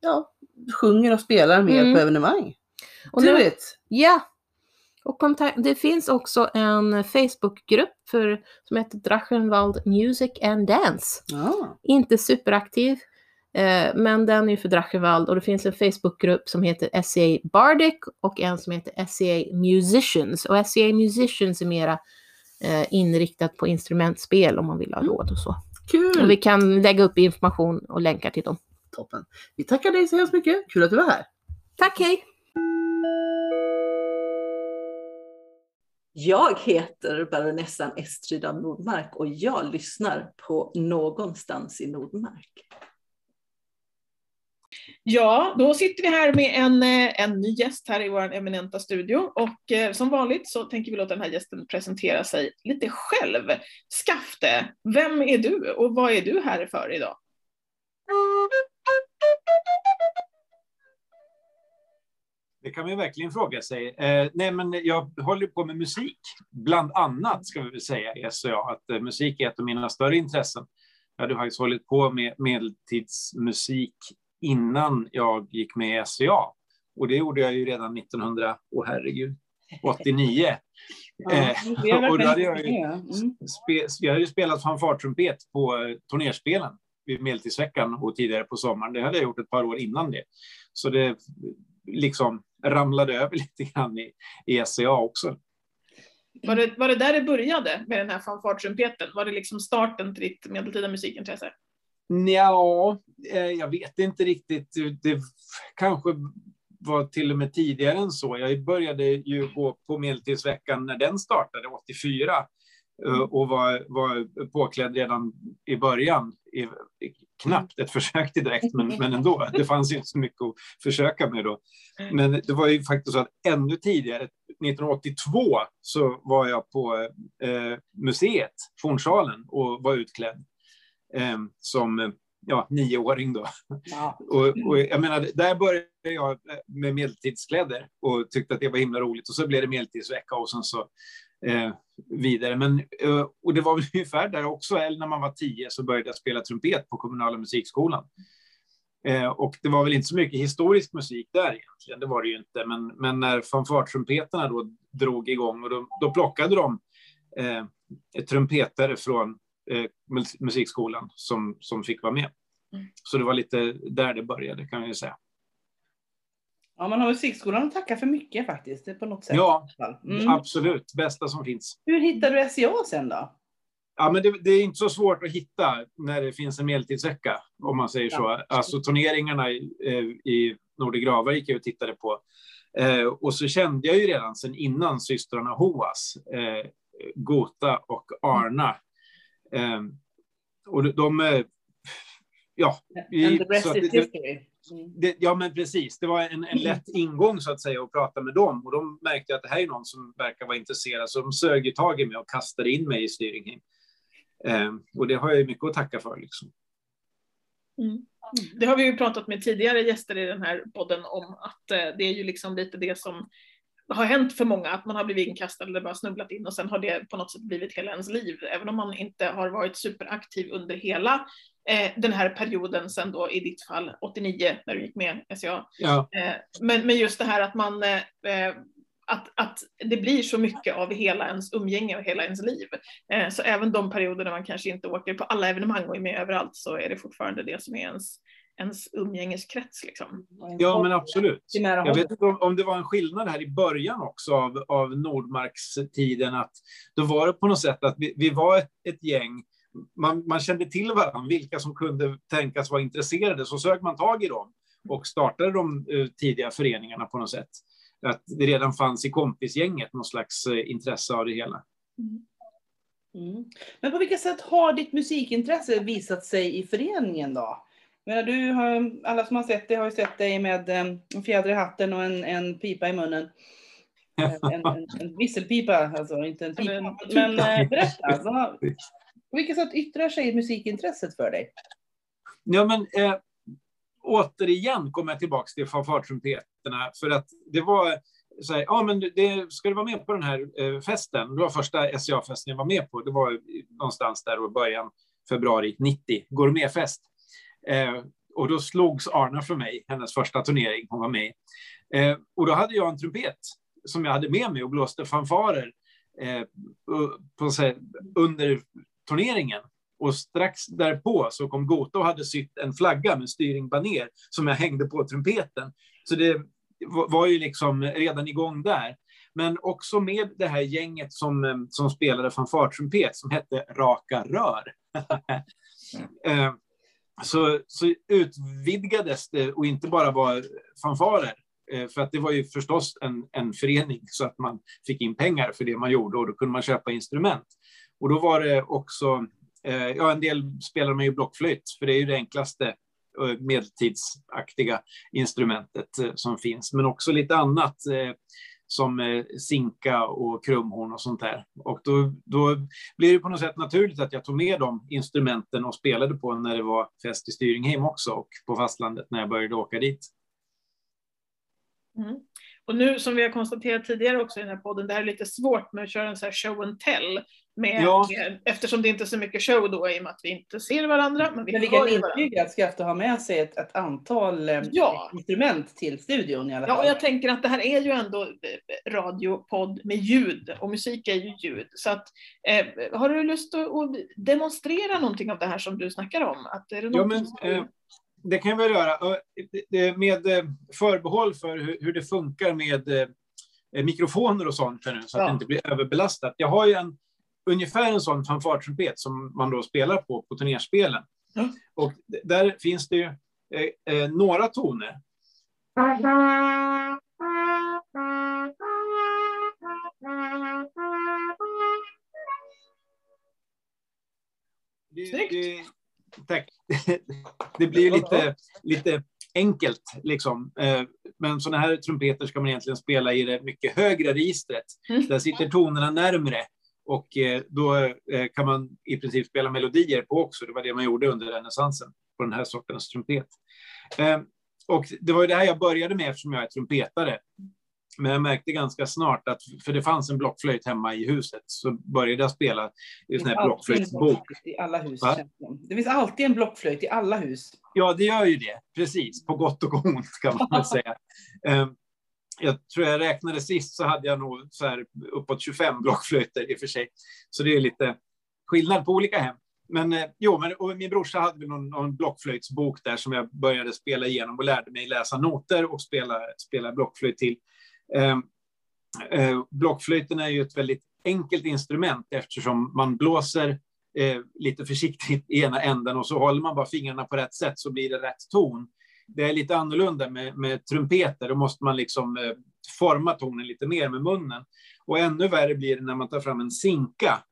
S2: ja, sjunger och spelar mer
S3: Mm.
S2: på evenemang.
S3: Och nu,
S2: Trevligt!
S3: ja, och kontakt, det finns också en Facebookgrupp för, som heter Drachenwald Music and Dance.
S2: Ja.
S3: inte superaktiv, men den är för Drachenwald och det finns en Facebookgrupp som heter SCA Bardic och en som heter SCA Musicians. Och SCA Musicians är mera eh, inriktat på instrumentspel om man vill ha
S2: Mm.
S3: råd och så.
S2: Kul!
S3: Och vi kan lägga upp information och länkar till dem.
S2: Toppen. Vi tackar dig så hemskt mycket. Kul att du var här.
S3: Tack, hej!
S4: Jag heter baronessan Estrida Nordmark och jag lyssnar på Någonstans i Nordmark.
S1: Ja, då sitter vi här med en, eh, en ny gäst här i vår eminenta studio och eh, som vanligt så tänker vi låta den här gästen presentera sig lite själv. Skafte, vem är du och vad är du här för idag?
S5: Det kan man ju verkligen fråga sig. Eh, nej, men jag håller på med musik, bland annat ska vi väl säga i SCA, att eh, musik är ett av mina större intressen. Jag hade faktiskt hållit på med medeltidsmusik innan jag gick med i SCA. Och det gjorde jag ju redan 1900, oh, herregud, 89.
S2: Ja,
S5: Eh, och då hade jag ju,
S2: Mm.
S5: spe, jag hade ju spelat fanfartrumpet på eh, turnerspelen vid Medeltidsveckan och tidigare på sommaren. Det hade jag gjort ett par år innan det. Så det liksom ramlade över lite grann i, i SCA också.
S1: Var det, var det där det började med den här fanfartrumpeten? Var det liksom starten till ditt medeltida musikintresse?
S5: Ja, eh, jag vet inte riktigt. Det kanske var till och med tidigare än så. Jag började ju gå på Medeltidsveckan när den startade, 84, eh, och var, var påklädd redan i början. I, knappt ett försök till dräkt, men, men ändå. Det fanns ju inte så mycket att försöka med då. Men det var ju faktiskt så att ännu tidigare, 1982, så var jag på eh, museet, Fornsalen, och var utklädd som eh, ja, nioåring då.
S2: Ja.
S5: Och, och jag menar, där började jag med medeltidskläder och tyckte att det var himla roligt. Och så blev det medeltidsvecka och sen så eh, vidare. Men, eh, och det var väl ungefär där också, eller när man var tio så började jag spela trumpet på kommunala musikskolan. Eh, och det var väl inte så mycket historisk musik där egentligen, det var det ju inte. Men, men när fanfartrumpeterna då drog igång och då, då plockade de eh, trumpetare från eh, mus- musikskolan som, som fick vara med.
S1: Mm.
S5: Så det var lite där det började kan ju säga.
S2: ja, man har musikskolan att tacka för mycket faktiskt. På något sätt.
S5: Ja.
S2: Mm.
S5: absolut. Bästa som finns.
S2: Hur hittade du SCA sen då?
S5: Ja, men det, det är inte så svårt att hitta när det finns en medeltidsvecka, om man säger så. Alltså turneringarna i, eh, i Nordegrava gick jag och tittade på. Eh, och så kände jag ju redan sedan innan systrarna Hoas, eh, Gota och Arna. Eh, och de- eh, Ja, vi- det-.
S2: Mm.
S5: det, ja, men precis. Det var en, en lätt ingång så att säga att prata med dem. Och de märkte att det här är någon som verkar vara intresserad. Så de sög ju tag i mig och kastade in mig i Styringheim. Eh, och det har jag ju mycket att tacka för. Liksom.
S1: Mm. Det har vi ju pratat med tidigare gäster i den här podden om att eh, det är ju liksom lite det som har hänt för många, att man har blivit inkastad eller bara snubblat in och sen har det på något sätt blivit hela ens liv. Även om man inte har varit superaktiv under hela eh, den här perioden sen då i ditt fall 89 när du gick med SCA.
S5: Ja,
S1: Eh, men, men just det här att man eh, eh, att, att det blir så mycket av hela ens umgänge och hela ens liv. Eh, så även de perioder när man kanske inte åker på alla evenemang och är med överallt så är det fortfarande det som är ens, ens umgängeskrets. Liksom.
S5: ja men absolut. Jag vet inte om, det var en skillnad här i början också av, av Nordmarkstiden. Att då var det på något sätt att vi, vi var ett, ett gäng. Man, man kände till varandra, vilka som kunde tänkas vara intresserade. Så sög man tag i dem och startade de eh, tidiga föreningarna på något sätt. Att det redan fanns i kompisgänget någon slags eh, intresse av det hela.
S2: Mm. Men på vilket sätt har ditt musikintresse visat sig i föreningen då? Menar, du har, alla som har sett dig har ju sett dig med eh, en fjäder i hatten och en, en pipa i munnen. Eh, En, en, en visselpipa, alltså inte en pipa. Men eh, berätta, alltså, på vilket sätt yttrar sig musikintresset för dig?
S5: Ja, men eh, återigen kommer jag tillbaka till fanfartrumpeterna för att det var så här, ja men det, ska du vara med på den här eh, festen? Det var första SCA-festen jag var med på. Det var någonstans där i början februari 90, gourmetfest. Eh, och då slogs Arna för mig, hennes första turnering hon var med i. eh, Och då hade jag en trumpet som jag hade med mig och blåste fanfarer eh, på, så här, under turneringen. Och strax därpå så kom Gota och hade sytt en flagga med styring baner som jag hängde på trumpeten. Så det var ju liksom redan igång där. Men också med det här gänget som, eh, som spelade fanfartrumpet som hette Raka Rör. Eh, så, så utvidgades det och inte bara var fanfarer. Eh, för att det var ju förstås en, en förening så att man fick in pengar för det man gjorde och då kunde man köpa instrument. Och då var det också, eh, ja en del spelade man ju blockflöjt för det är ju det enklaste eh, medeltidsaktiga instrumentet som finns. Men också lite annat eh, som eh, sinka och krumhorn och sånt där. Och då, då blir det på något sätt naturligt att jag tog med de instrumenten och spelade på när det var fest i Styringheim också och på fastlandet när jag började åka dit.
S1: Mm. Och nu som vi har konstaterat tidigare också i den här podden, det här är lite svårt med att köra en så här show and tell. Med,
S5: Ja.
S1: med, eftersom det inte är så mycket show då i och med att vi inte ser varandra. Men vi,
S2: Men vi kan intyga att Skafte har med sig ett, ett antal eh,
S1: Ja.
S2: instrument till studion i alla
S1: Ja, och
S2: fall.
S1: jag tänker att det här är ju ändå eh, radiopodd med ljud och musik är ju ljud. Så att, eh, har du lust att, att demonstrera någonting av det här som du snackar om? Att, är det
S5: Ja, men,
S1: som-
S5: eh, det kan jag väl göra. Det- Med eh, förbehåll för hur, hur det funkar med eh, mikrofoner och sånt här nu, så att
S1: Ja.
S5: det inte blir överbelastat. Jag har ju en, ungefär en sån fanfartrumpet som man då spelar på på turnerspelen.
S1: Ja.
S5: Och där finns det ju eh, eh, några toner. Det,
S1: Snyggt.
S5: det, tack. Det blir lite, lite enkelt, liksom. Eh, Men sådana här trumpeter ska man egentligen spela i det mycket högre registret.
S1: Mm.
S5: Där sitter tonerna närmre. Och eh, då eh, kan man i princip spela melodier på också. Det var det man gjorde under renässansen på den här sortens trumpet. Eh, Och det var ju det här jag började med eftersom jag är trumpetare. Men jag märkte ganska snart att, för det fanns en blockflöjt hemma i huset, så började jag spela i en sån här blockflöjtsbok.
S2: blockflöjt I alla hus.
S5: Va?
S2: känns det finns alltid en blockflöjt i alla hus.
S5: Ja, det gör ju det. Precis, på gott och ont kan man väl säga. Jag tror jag räknade sist så hade jag nog så här uppåt 25 blockflöjter i och för sig. Så det är lite skillnad på olika hem. Men eh, jo, men, och min brorsa hade någon, någon blockflöjtsbok där som jag började spela igenom och lärde mig läsa noter och spela, spela blockflöjt till. Eh, eh, blockflöjten är ju ett väldigt enkelt instrument eftersom man blåser eh, lite försiktigt i ena änden och så håller man bara fingrarna på rätt sätt så blir det rätt ton. Det är lite annorlunda med, med trumpeter, då måste man liksom eh, forma tonen lite mer med munnen. Och ännu värre blir det när man tar fram en sinka.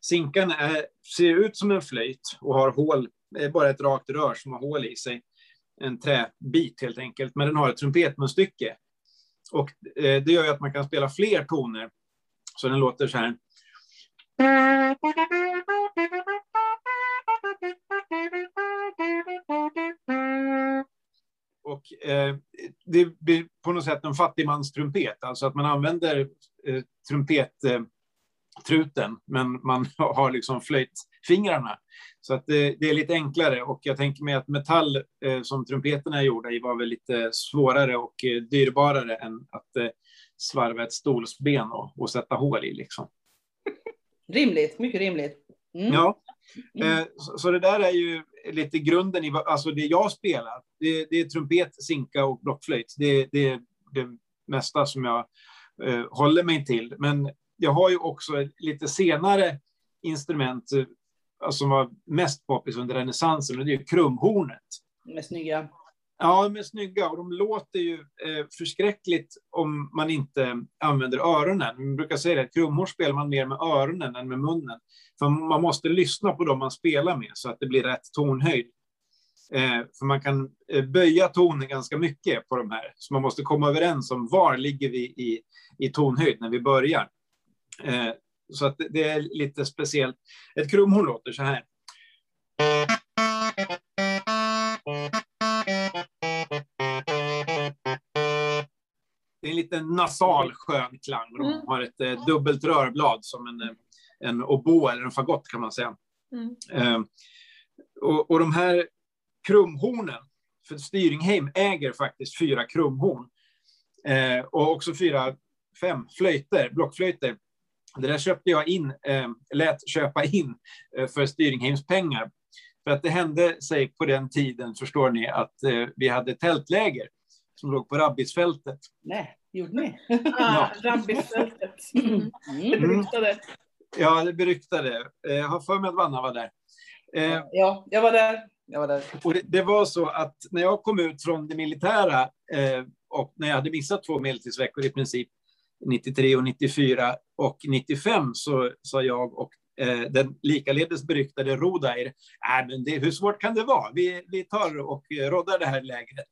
S5: Sinkan är, ser ut som en flöjt och har hål, är bara ett rakt rör som har hål i sig. En träbit helt enkelt, men den har ett trumpetmunstycke. Och eh, det gör ju att man kan spela fler toner. Så den låter så här. Och eh, det blir på något sätt en fattigmanstrumpet, alltså att man använder eh, trumpettruten, men man har liksom flöjtfingrarna. Så att det, det är lite enklare och jag tänker mig att metall eh, som trumpeterna är gjorda i var väl lite svårare och eh, dyrbarare än att eh, svarva ett stolsben och, och sätta hål i. Liksom.
S2: Rimligt, mycket rimligt. Mm.
S5: Ja.
S2: Mm.
S5: Eh, så, så det där är ju lite grunden i alltså det jag spelar. Det, det är trumpet, sinka och blockflöjt. Det, det är det mesta som jag eh, håller mig till. Men jag har ju också ett lite senare instrument alltså, som var mest poppis under renässansen och det är krumhornet. krumhornet.
S2: är snygga.
S5: Ja, de är snygga och de låter ju eh, förskräckligt om man inte använder öronen. Man brukar säga det, att krumhorn spelar man mer med öronen än med munnen. För man måste lyssna på dem man spelar med så att det blir rätt tonhöjd. Eh, för man kan eh, böja tonen ganska mycket på de här. Så man måste komma överens om var ligger vi i, i tonhöjd när vi börjar. Eh, så att det- det är lite speciellt. Ett krumhorn låter så här. Lite nasal skön klang. De
S1: Mm.
S5: har ett eh, dubbelt rörblad som en, eh, en oboe eller en fagott kan man säga.
S1: Mm.
S5: Eh, och, och de här krumhornen, för Styringheim äger faktiskt fyra krumhorn. Eh, och också fyra, fem flöjter, blockflöjter. Det där köpte jag in, eh, lät köpa in eh, för Styringheims pengar. För att det hände sig på den tiden, förstår ni, att vi hade tältläger som låg på Rabbisfältet.
S2: Nej, gjorde ni?
S1: Ah, Rabbisfältet. Mm. Det beryktade.
S5: Ja, det beryktade. Eh, Jag har för mig att Vanna var där. Eh,
S2: Ja, jag var där. Jag var där.
S5: Och det, det var så att när jag kom ut från det militära eh, och när jag hade missat två medeltidsveckor i princip, 93 och 94 och 95 så sa jag och eh, den likaledes beryktade Rodair, äh, men det, hur svårt kan det vara? Vi, vi tar och eh, roddar det här lägret.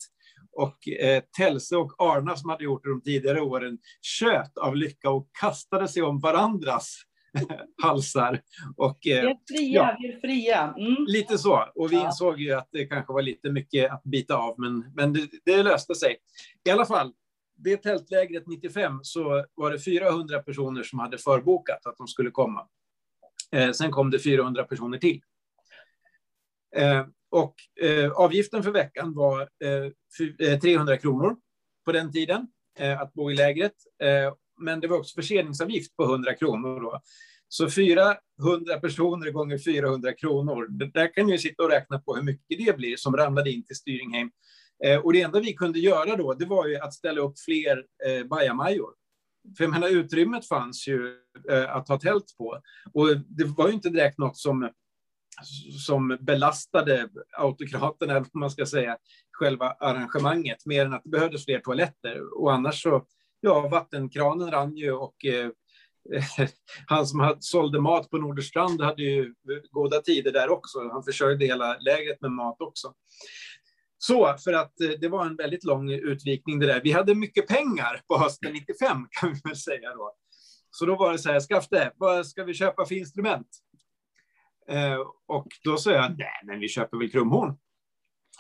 S5: Och eh, Telse och Arna som hade gjort det de tidigare åren tjöt av lycka och kastade sig om varandras halsar. Och,
S2: Vi
S5: eh,
S2: är fria,
S5: ja.
S2: vi är fria. Mm.
S5: Lite så. Och vi
S2: Ja.
S5: insåg ju att det kanske var lite mycket att bita av, men, men det, det löste sig. I alla fall, det tältlägret 95 så var det 400 personer som hade förbokat att de skulle komma. Eh, sen kom det 400 personer till. Eh, och eh, avgiften för veckan var eh, 300 eh, kronor på den tiden eh, att bo i lägret. Eh, men det var också förseningsavgift på 100 kronor. Då. Så 400 personer gånger 400 kronor, där kan ni sitta och räkna på hur mycket det blir som ramlade in till Styringheim. Eh, och det enda vi kunde göra då, det var ju att ställa upp fler eh, bajamajor. För jag menar, utrymmet fanns ju eh, att ha tält på. Och det var ju inte direkt något som som belastade autokraterna, eller vad man ska säga, själva arrangemanget, mer än att det behövdes fler toaletter. Och annars så, ja, vattenkranen rann ju och eh, han som hade, sålde mat på Norderstrand hade ju goda tider där också. Han försörjde hela lägret med mat också. Så, för att eh, det var en väldigt lång utvikning det där. Vi hade mycket pengar på hösten 95 kan vi väl säga då. Så då var det så här, Skafte, vad ska vi köpa för instrument? Eh, och då sa jag, nej, men vi köper väl krumhorn.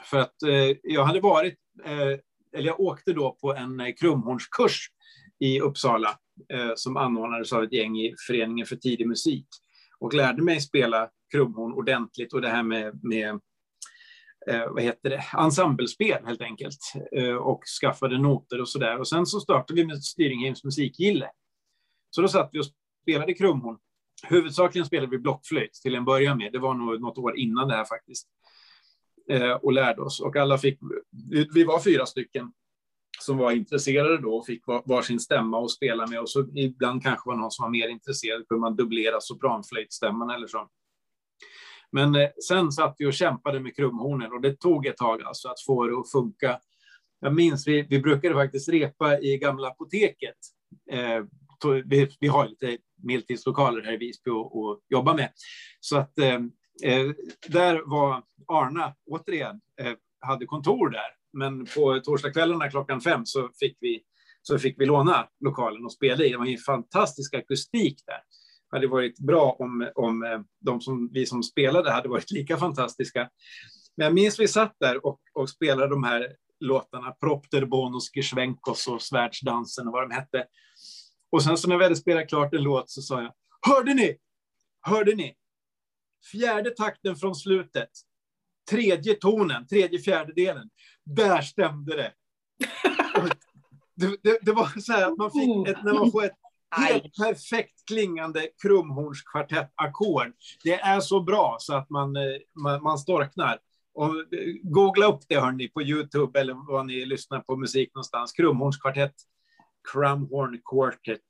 S5: För att eh, jag hade varit, eh, eller jag åkte då på en eh, krumhornskurs i Uppsala eh, som anordnades av ett gäng i Föreningen för tidig musik och lärde mig spela krumhorn ordentligt och det här med, med eh, vad heter det, ensemblespel helt enkelt eh, och skaffade noter och så där. Och sen så startade vi med Styringheims musikgille. Så då satt vi och spelade krumhorn Huvudsakligen spelade vi blockflöjt till en början med. Det var nog något år innan det här faktiskt. Eh, och lärde oss. Och alla fick, vi var fyra stycken som var intresserade då och fick varsin stämma att spela med. Och så ibland kanske var någon som var mer intresserad, kunde man dubblera sopranflöjtstämman eller så. Men eh, sen satt vi och kämpade med krumhornen och det tog ett tag alltså att få det att funka. Jag minns, vi, vi brukade faktiskt repa i gamla apoteket. Eh, vi, vi har lite medeltidslokaler här i Visby och jobba med. Så att eh, eh, där var Arna, återigen, eh, hade kontor där. Men på torsdagskvällarna klockan fem så fick vi, så fick vi låna lokalen och spela i. Det var en fantastisk akustik där. Det hade varit bra om, om eh, de som, vi som spelade hade varit lika fantastiska. Men jag minns vi satt där och, och spelade de här låtarna, Propter, Bonus, Geschwenkos och Svärdsdansen och vad de hette. Och sen så när vi hade spelat klart en låt så sa jag, hörde ni? Hörde ni? Fjärde takten från slutet. Tredje tonen, tredje fjärdedelen. Där stämde det. Det, det, det, var så här att man fick ett, när man får ett helt perfekt klingande krumhornskvartett-ackord. Det är så bra så att man, eh, man, man storknar. Och eh, googla upp det hörni på Youtube eller vad ni lyssnar på musik någonstans. Krumhornskvartett Crumhorn Quartet.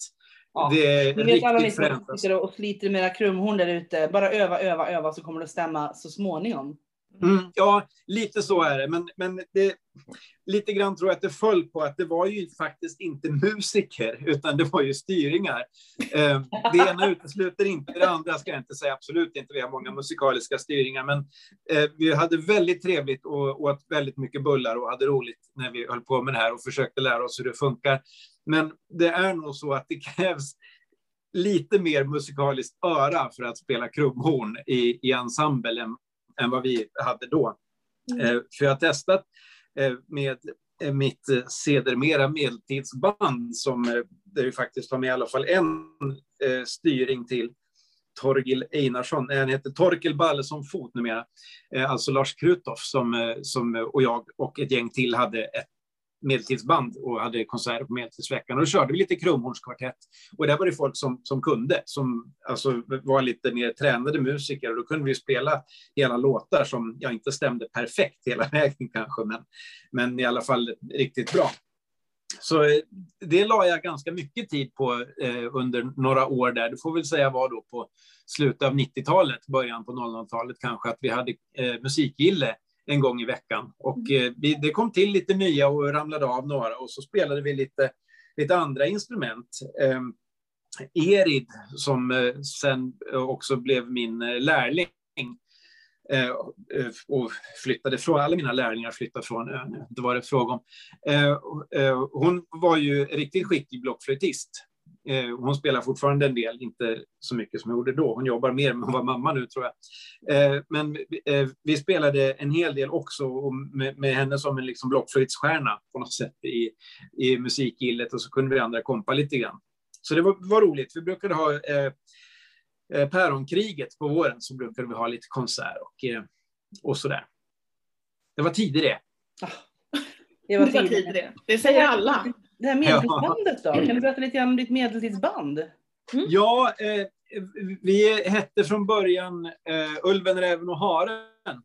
S2: Ja. Det är Ni vet alla ni som sitter och sliter med era krumhorn där ute. Bara öva, öva, öva så kommer det att stämma så småningom.
S5: Mm. mm, ja, lite så är det. Men, men det, lite grann tror jag att det föll på att det var ju faktiskt inte musiker, utan det var ju styringar. Eh, det ena utesluter inte det andra, ska jag inte säga. Absolut inte. Vi har många musikaliska styringar, men eh, vi hade väldigt trevligt och åt väldigt mycket bullar och hade roligt när vi höll på med det här och försökte lära oss hur det funkar. Men det är nog så att det krävs lite mer musikaliskt öra för att spela krubbhorn i, i ensemble än, än vad vi hade då. Mm. Eh, för jag har testat eh, med eh, mitt sedermera medeltidsband som där vi faktiskt har med i alla fall en styring till Torgil Einarsson. Han heter Torkel Ballesson Fot numera. Alltså Lars Krutoff som, som, och jag och ett gäng till hade ett medeltidsband och hade konserter på Medeltidsveckan. Och då körde vi lite krumhornskvartett. Och där var det folk som, som kunde, som alltså var lite mer tränade musiker. Och då kunde vi spela hela låtar som jag inte stämde perfekt hela vägen kanske, men, men i alla fall riktigt bra. Så eh, det la jag ganska mycket tid på eh, under några år där. Det får väl säga var då på slutet av 90-talet, början på 00-talet kanske, att vi hade eh, musikgille en gång i veckan. Och mm. eh, vi, det kom till lite nya och ramlade av några och så spelade vi lite, lite andra instrument. Eh, Erid, som eh, sen också blev min eh, lärling, och flyttade från, alla mina lärlingar flyttade från ön, det var det fråga om. hon var ju riktigt skicklig blockflöjtist Eh, hon spelar fortfarande en del, inte så mycket som hon gjorde då. Hon jobbar mer med att vara mamma nu tror jag. Eh, men eh, vi spelade en hel del också med, med henne som en liksom blockflöjtsstjärna på något sätt i, i musikgillet och så kunde vi andra kompa lite grann. Så det var, var roligt. Vi brukade ha eh, eh, Päronkriget på våren så brukade vi ha lite konsert och, eh, och sådär. Det var tider det.
S1: Ah, det var tider det. Det säger alla.
S2: Det här medeltidsbandet då? Kan du berätta lite grann om ditt medeltidsband?
S5: Mm. Ja, eh, vi hette från början eh, Ulven, Räven och Haren.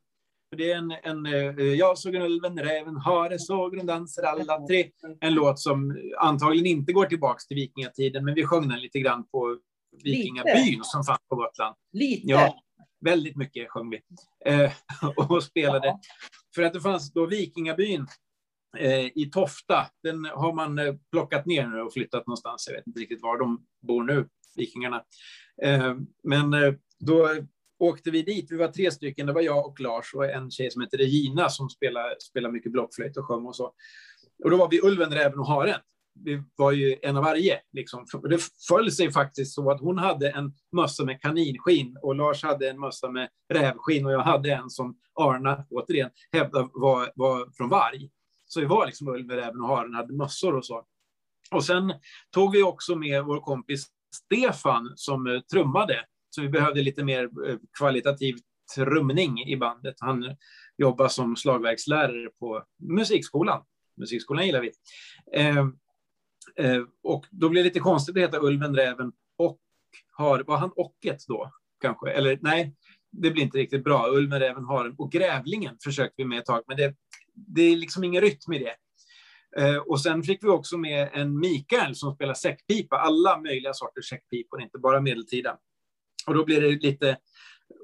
S5: Det är en, en eh, Jag såg en ulven, räven, hare, såg de danser alla tre. En låt som antagligen inte går tillbaka till vikingatiden, men vi sjöng den lite grann på vikingabyn lite. som fanns på Gotland.
S2: Lite?
S5: Ja, väldigt mycket sjöng vi. Eh, och spelade. Ja. För att det fanns då vikingabyn Eh, i Tofta. Den har man eh, plockat ner nu och flyttat någonstans. Jag vet inte riktigt var de bor nu, vikingarna. Eh, men eh, då åkte vi dit. Vi var tre stycken. Det var jag och Lars och en tjej som heter Regina som spelar, spelar mycket blockflöjt och sjöng och så. Och då var vi Ulven, Räven och Haren. Vi var ju en av varje. Liksom. Det föll sig faktiskt så att hon hade en mössa med kaninskinn och Lars hade en mössa med rävskinn och jag hade en som Arna, återigen, hävdade var, var från varg. Så vi var liksom Ulven, Räven och Haren, hade mössor och så. Och sen tog vi också med vår kompis Stefan som eh, trummade så vi behövde lite mer eh, kvalitativ trumning i bandet. Han jobbar som slagverkslärare på musikskolan. Musikskolan gillar vi. Eh, eh, och då blev det lite konstigt att heta Ulven, Räven och har, var han Ocket då? Kanske? Eller nej, det blir inte riktigt bra. Ulven, Räven, Haren och Grävlingen försökte vi med ett tag, men det, det är liksom ingen rytm i det. Eh, och sen fick vi också med en Mikael som spelar säckpipa, alla möjliga sorters säckpipor, inte bara medeltida. Och då blir det lite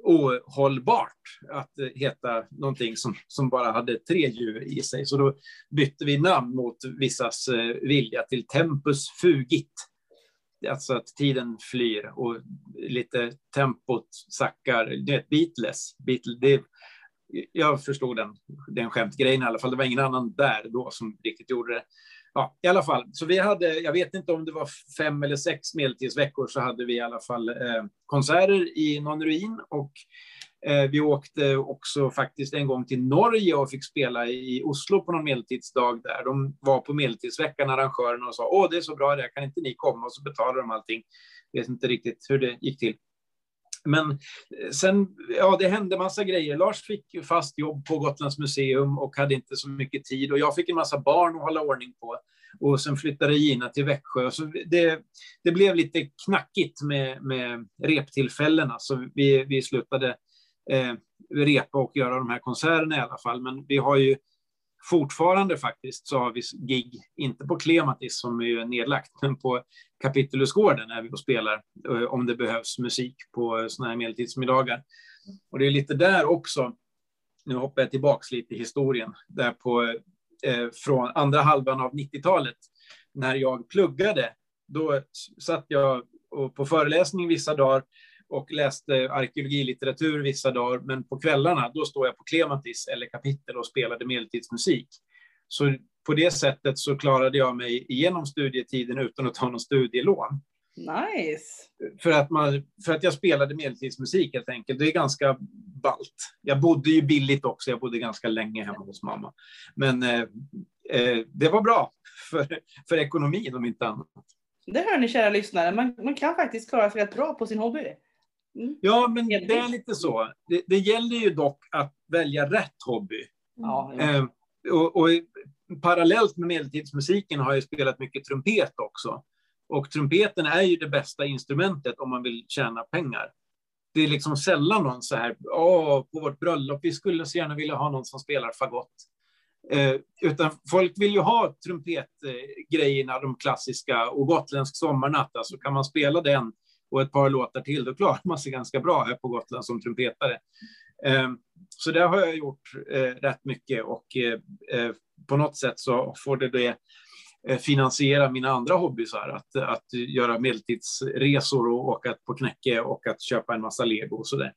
S5: ohållbart att heta någonting som, som bara hade tre djur i sig. Så då bytte vi namn mot vissas eh, vilja till Tempus Fugit. Alltså att tiden flyr och lite tempot sackar. Det är Beatles. Beatles det, jag förstod den, den skämtgrejen i alla fall. Det var ingen annan där då som riktigt gjorde det ja, i alla fall. Så vi hade, jag vet inte om det var fem eller sex medeltidsveckor, så hade vi i alla fall eh, konserter i någon ruin och eh, vi åkte också faktiskt en gång till Norge och fick spela i Oslo på någon medeltidsdag där. De var på medeltidsveckan, arrangörerna, och sa åh, det är så bra det, kan inte ni komma? Och så betalade de allting. Jag vet inte riktigt hur det gick till. Men eh, sen, ja, det hände massa grejer. Lars fick fast jobb på Gotlands museum och hade inte så mycket tid. Och jag fick en massa barn att hålla ordning på. Och sen flyttade Gina till Växjö. Så det, det blev lite knackigt med, med reptillfällena, så vi, vi slutade eh, repa och göra de här konserterna i alla fall. Men vi har ju fortfarande faktiskt så har vi gig, inte på Klematis som är nedlagt, men på Kapitulusgården är vi och spelar eh, om det behövs musik på eh, sådana här medeltidsmiddagar. Och det är lite där också, nu hoppar jag tillbaks lite i historien, där på, eh, eh från andra halvan av 90-talet, när jag pluggade, då satt jag på föreläsning vissa dagar och läste arkeologilitteratur vissa dagar, men på kvällarna då står jag på Klematis eller kapitel och spelade medeltidsmusik. Så på det sättet så klarade jag mig igenom studietiden utan att ta någon studielån.
S2: Nice.
S5: För att, man, för att jag spelade medeltidsmusik helt enkelt. Det är ganska balt. Jag bodde ju billigt också. Jag bodde ganska länge hemma hos mamma. Men eh, eh, det var bra för, för ekonomin om inte annat.
S2: Det hör ni kära lyssnare. Man, man kan faktiskt klara sig rätt bra på sin hobby.
S5: Mm. Ja, men det är lite så. Det, det, gäller ju dock att välja rätt hobby.
S2: Ja.
S5: Eh, och, och, parallellt med medeltidsmusiken har jag spelat mycket trumpet också. Och trumpeten är ju det bästa instrumentet om man vill tjäna pengar. Det är liksom sällan någon så här, åh, på vårt bröllop, vi skulle så gärna vilja ha någon som spelar fagott. Eh, utan folk vill ju ha trumpetgrejerna, de klassiska, och gotländsk sommarnatt, alltså kan man spela den och ett par låtar till, då klarar man sig ganska bra här på Gotland som trumpetare. Ehm, så där har jag gjort eh, rätt mycket och eh, eh, på något sätt så får det, det finansiera mina andra hobbysar, att, att göra medeltidsresor och åka på knäcke och att köpa en massa lego och sådär.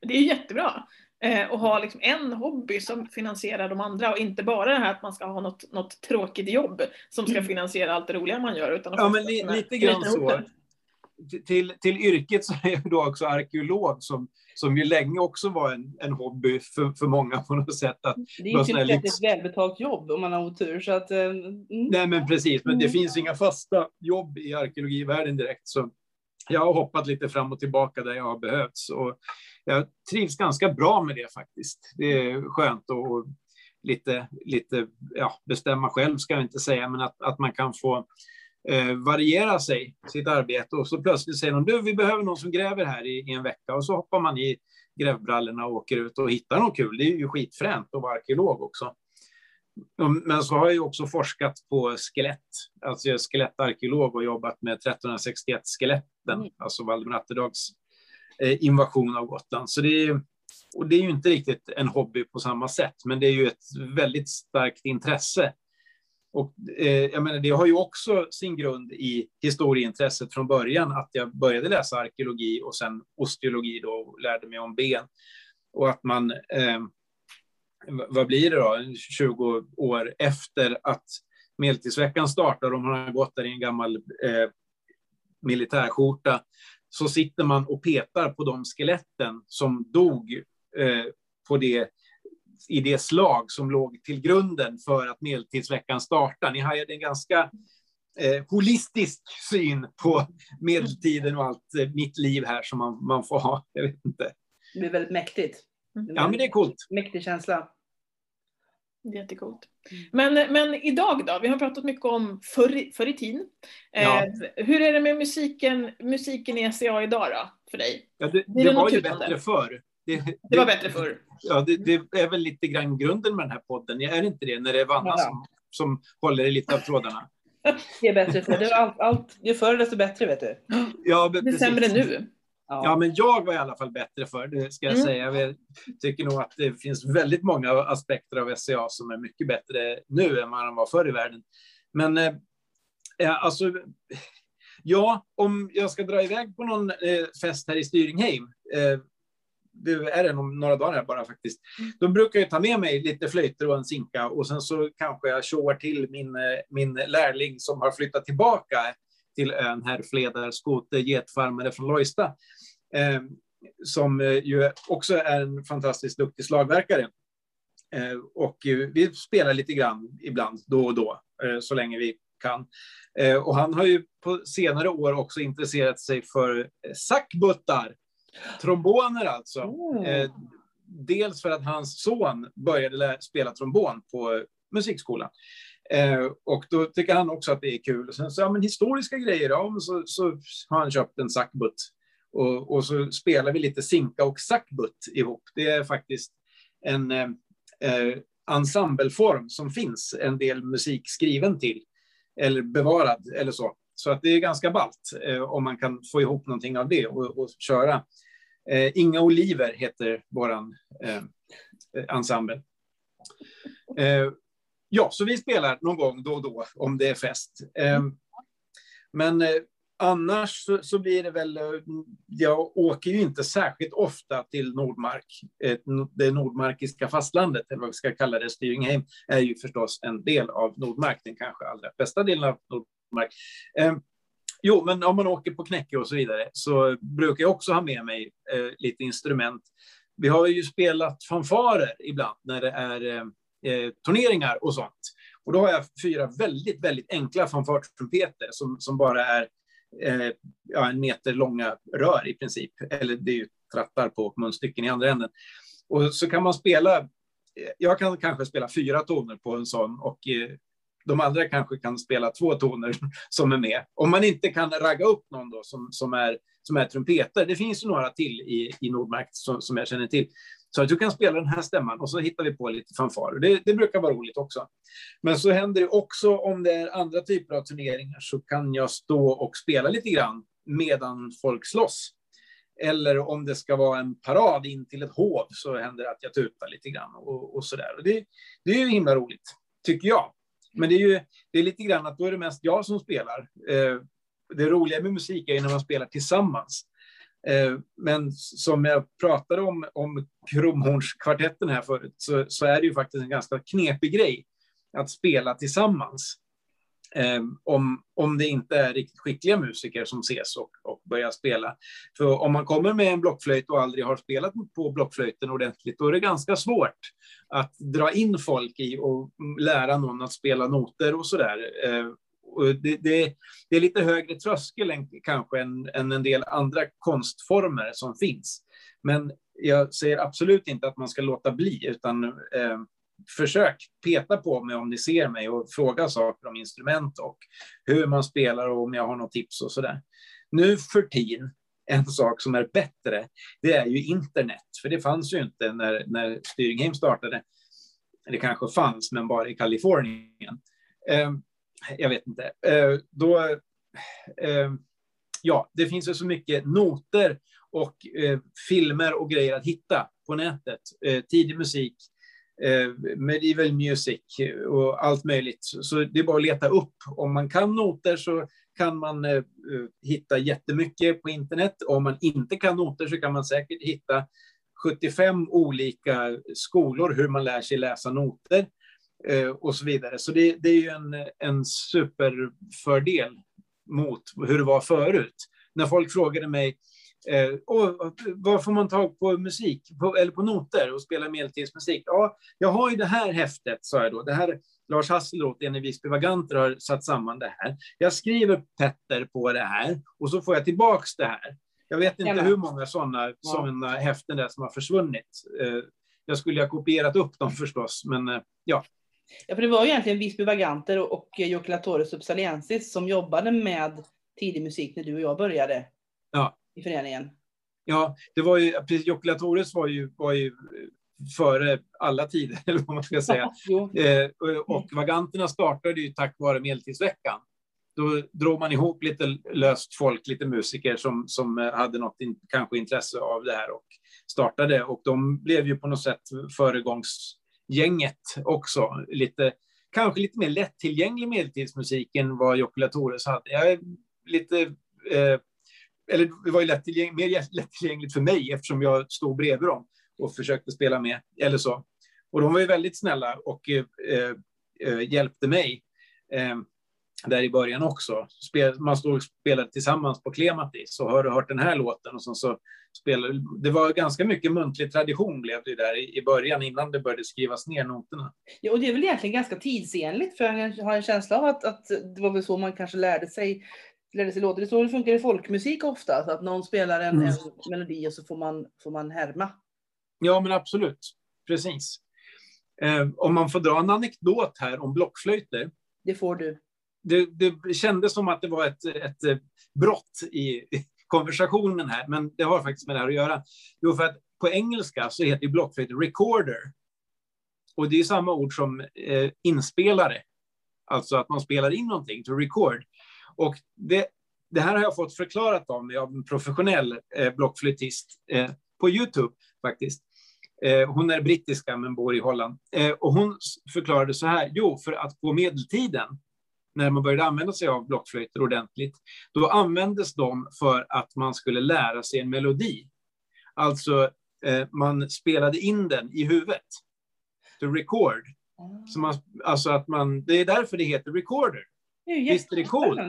S1: Det är jättebra. Eh, och ha liksom en hobby som finansierar de andra och inte bara det här att man ska ha något, något tråkigt jobb som ska finansiera allt det roliga man gör. Utan
S5: Ja, men li, lite grann så. Till, till yrket så är jag då också arkeolog som, som ju länge också var en, en hobby för, för många på något sätt. Att,
S2: Det är
S5: här
S2: typ ett
S5: lyx-
S2: välbetalt jobb om man har otur. Så att, eh, mm.
S5: Nej, men precis. Men det
S2: Mm.
S5: finns inga fasta jobb i arkeologivärlden direkt. Så jag har hoppat lite fram och tillbaka där jag har behövts. Och jag trivs ganska bra med det faktiskt. Det är skönt att lite, lite ja, bestämma själv, ska jag inte säga, men att, att man kan få eh, variera sig, sitt arbete. Och så plötsligt säger de, du, vi behöver någon som gräver här i, i en vecka. Och så hoppar man i grävbrallorna och åker ut och hittar något kul. Det är ju skitfränt att vara arkeolog också. Men så har jag ju också forskat på skelett. Alltså jag är skelettarkeolog och jobbat med 1361-skeletten,
S2: Mm.
S5: alltså Valdemar Atterdags Eh, invasion av Gotland. Så det är, och det är ju inte riktigt en hobby på samma sätt, men det är ju ett väldigt starkt intresse. Och eh, jag menar, det har ju också sin grund i historieintresset från början, att jag började läsa arkeologi och sen osteologi då och lärde mig om ben. Och att man eh, vad blir det då, 20 år efter att Medeltidsveckan startar, om man har gått där i en gammal eh, militärskjorta, så sitter man och petar på de skeletten som dog eh, på det, i det slag som låg till grunden för att Medeltidsveckan startar. Ni har ju en ganska eh, holistisk syn på medeltiden och allt eh, mitt liv här som man, man får ha. Jag vet inte.
S2: Det blir väldigt mäktigt.
S5: Ja, men det är coolt.
S2: Mäktig känsla.
S1: Jättecoolt. Men, men idag då? Vi har pratat mycket om förr, förr i tiden.
S5: Ja.
S1: Eh, hur är det med musiken, musiken i SCA idag då, för dig?
S5: Ja, det, det
S1: det
S5: var ju bättre förr. Det,
S1: Det var bättre förr.
S5: Ja, det, det är väl lite grann grunden med den här podden. Är det inte det? När det är Vanna
S2: Ja.
S5: som, som håller i lite av trådarna.
S2: Det är bättre för det. är Allt, allt, ju förr desto bättre vet du.
S5: Ja,
S1: Det är
S5: precis.
S1: sämre nu.
S5: Ja, men jag var i alla fall bättre för det ska jag
S1: Mm.
S5: säga. Jag tycker nog att det finns väldigt många aspekter av SCA som är mycket bättre nu än vad de var förr i världen. Men eh, eh, alltså, ja, om jag ska dra iväg på någon eh, fest här i Styringheim, eh, det är det om några dagar här bara faktiskt, då brukar jag ta med mig lite flöjter och en sinka och sen så kanske jag tjoar till min, eh, min lärling som har flyttat tillbaka till ön, herr Fledar Skote, getfarmare från Lojsta, eh, som eh, ju också är en fantastiskt duktig slagverkare. Eh, och eh, vi spelar lite grann ibland, då och då, eh, så länge vi kan. Eh, och han har ju på senare år också intresserat sig för sackbuttar, tromboner alltså.
S2: Mm.
S5: Dels för att hans son började spela trombon på musikskolan. Eh, och då tycker han också att det är kul. Och sen så, ja, men historiska grejer, ja, men så, så har han köpt en sackbutt. Och, och så spelar vi lite sinka och sackbutt ihop. Det är faktiskt en eh, eh, ensembleform som finns en del musik skriven till, eller bevarad eller så. Så att det är ganska ballt eh, om man kan få ihop någonting av det och, och köra. Eh, Inga Oliver heter våran eh, ensemble. Eh, ja, så vi spelar någon gång då och då om det är fest. Mm. men eh, annars så, så blir det väl, eh, jag åker ju inte särskilt ofta till Nordmark. Eh, det nordmarkiska fastlandet, eller vad vi ska kalla det, Styringheim, är ju förstås en del av Nordmark, den kanske allra bästa delen av Nordmark. Eh, Jo, men om man åker på knäcke och så vidare så brukar jag också ha med mig eh, lite instrument. Vi har ju spelat fanfarer ibland när det är eh, eh, turneringar och sånt. Och då har jag fyra väldigt, väldigt enkla fanfartrumpeter som, som bara är eh, ja, en meter långa rör i princip. Eller det är ju trattar på munstycken i andra änden. Och så kan man spela, eh, jag kan kanske spela fyra toner på en sån och eh, de andra kanske kan spela två toner som är med. Om man inte kan ragga upp någon då som, som, är, som är trumpetare. Det finns ju några till i, i Nordmark som, som jag känner till. Så att du kan spela den här stämman och så hittar vi på lite fanfarer. Det, det brukar vara roligt också. Men så händer det också om det är andra typer av turneringar så kan jag stå och spela lite grann medan folk slåss. Eller om det ska vara en parad in till ett hov så händer det att jag tutar lite grann och, och så där. Och det, det är ju himla roligt, tycker jag. Men det är ju det är lite grann att då är det mest jag som spelar. Eh, det roliga med musik är när man spelar tillsammans. Eh, Men som jag pratade om, om kromhornskvartetten här förut, så, så är det ju faktiskt en ganska knepig grej att spela tillsammans. Eh, om, om det inte är riktigt skickliga musiker som ses och, och börjar spela. För om man kommer med en blockflöjt och aldrig har spelat på blockflöjten ordentligt, då är det ganska svårt att dra in folk i och lära någon att spela noter och sådär. Eh, och det, det, det är lite högre tröskel än, kanske än, än en del andra konstformer som finns. Men jag säger absolut inte att man ska låta bli, utan eh, försök peta på mig om ni ser mig och fråga saker om instrument och hur man spelar och om jag har något tips och sådär. Nu för tiden, en sak som är bättre, det är ju internet, för det fanns ju inte när, när Styringheim startade. Det kanske fanns, men bara i Kalifornien. Eh, jag vet inte. Eh, då, eh, ja, det finns ju så mycket noter och eh, filmer och grejer att hitta på nätet. Eh, tidig musik, Eh, medieval music och allt möjligt. Så, det är bara att leta upp. Om man kan noter så kan man eh, eh hitta jättemycket på internet. Om man inte kan noter så kan man säkert hitta 75 olika skolor hur man lär sig läsa noter eh, och så vidare. Så det, det är ju en, en superfördel mot hur det var förut. När folk frågade mig och, var får man tag på musik, på, eller på noter och spela medeltidsmusik? Ja, jag har ju det här häftet, sa jag då. Det här Lars Hasselroth, en i Visby Vaganter, har satt samman det här. Jag skriver Petter på det här och så får jag tillbaks det här. Jag vet inte
S6: Jävlar.
S5: hur många sådana
S6: Ja.
S5: såna häften det är som har försvunnit. Eh, jag skulle ha kopierat upp dem förstås, men eh, ja.
S6: Ja, för det var ju egentligen Visby Vaganter och, Joculatore Subsaliensis som jobbade med tidig musik när du och jag började
S5: Ja.
S6: I föreningen.
S5: Ja, det var ju, precis, var ju, var ju före alla tider, eller vad man ska säga. Eh, och- och vaganterna startade ju tack vare Medeltidsveckan. Då drog man ihop lite löst folk, lite musiker som, som eh, hade något in, kanske intresse av det här och startade. Och de blev ju på något sätt föregångsgänget också. Lite, kanske lite mer lättillgänglig medeltidsmusik än vad Joculatores hade. Jag är lite... Eh, eller det var ju lättillgäng, mer lättillgängligt för mig eftersom jag stod bredvid dem och försökte spela med, eller så. Och de var ju väldigt snälla och eh, eh, hjälpte mig eh, där i början också. Spel, man stod och spelade tillsammans på Klematis och har du hört den här låten och sen så spelade, det var ganska mycket muntlig tradition blev det där i, i början innan det började skrivas ner noterna.
S6: Ja, och det är väl egentligen ganska tidsenligt för jag har en känsla av att, att det var väl så man kanske lärde sig lärde sig låta. Det är så det funkar i folkmusik ofta, att någon spelar en,
S5: Mm.
S6: en melodi och så får man, får man härma.
S5: Ja, men absolut. Precis. Eh, om man får dra en anekdot här om blockflöjter.
S6: Det får du.
S5: det, det kändes som att det var ett, ett eh, brott i konversationen här, men det har faktiskt med det här att göra. Jo, för att på engelska så heter blockflöjt recorder. Och det är samma ord som eh, inspelare. Alltså att man spelar in någonting, to record. Och det, det här har jag fått förklarat av mig av en professionell eh, blockflöjtist eh, på Youtube faktiskt. Eh, hon är brittiska men bor i Holland. Eh, och hon förklarade så här, jo, för att på medeltiden när man började använda sig av blockflöjter ordentligt, då användes de för att man skulle lära sig en melodi. Alltså, eh, man spelade in den i huvudet. To record. Så man, alltså att man, det är därför det heter recorder.
S6: Det är ju
S5: Visst är det coolt?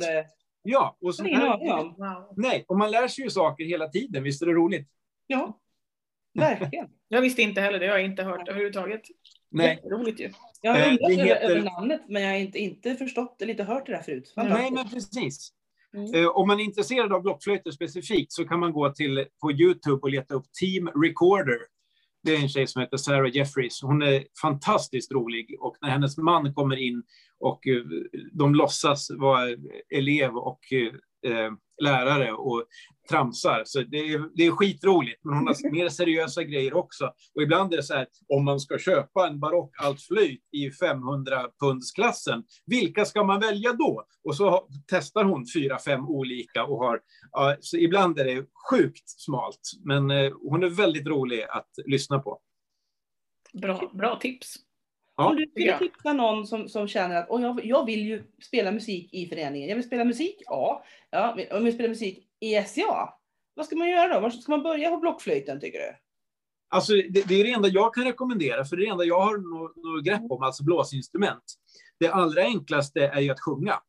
S5: Ja, och så här, nej, och man lär sig ju saker hela tiden, visst är det roligt?
S6: Ja, verkligen.
S1: Jag visste inte heller det, jag har inte hört överhuvudtaget.
S5: Nej,
S1: Roligt ju.
S6: Jag har
S5: Eh,
S6: undrat
S5: det
S6: över,
S5: heter-
S6: över namnet, men jag har inte, inte förstått eller inte hört det där förut.
S5: nej men precis.
S6: Mm.
S5: Eh, om man är intresserad av blockflöjter specifikt så kan man gå till på Youtube och leta upp Team Recorder. Det är en tjej som heter Sarah Jeffries. Hon är fantastiskt rolig och när hennes man kommer in och eh, de låtsas vara elev och eh, lärare och tramsar. Så det är, det är skitroligt, men hon har mer seriösa grejer också. Och ibland är det så här, om man ska köpa en barock altflöjt i 500 pundsklassen, vilka ska man välja då? Och så testar hon fyra, fem olika och har, ja, så ibland är det sjukt smalt, men eh, hon är väldigt rolig att lyssna på.
S1: Bra, bra tips.
S5: Ja,
S6: Om du skulle tipsa någon som, som känner att "Åh, jag, jag vill ju spela musik i föreningen. Jag vill spela musik, ja. ja. Om jag vill spela musik i SCA, vad ska man göra då? Var ska man börja på blockflöjten tycker du?
S5: Alltså, det, det är det enda jag kan rekommendera, för det är det enda jag har något, något grepp om, alltså blåsinstrument. Det allra enklaste är ju att sjunga.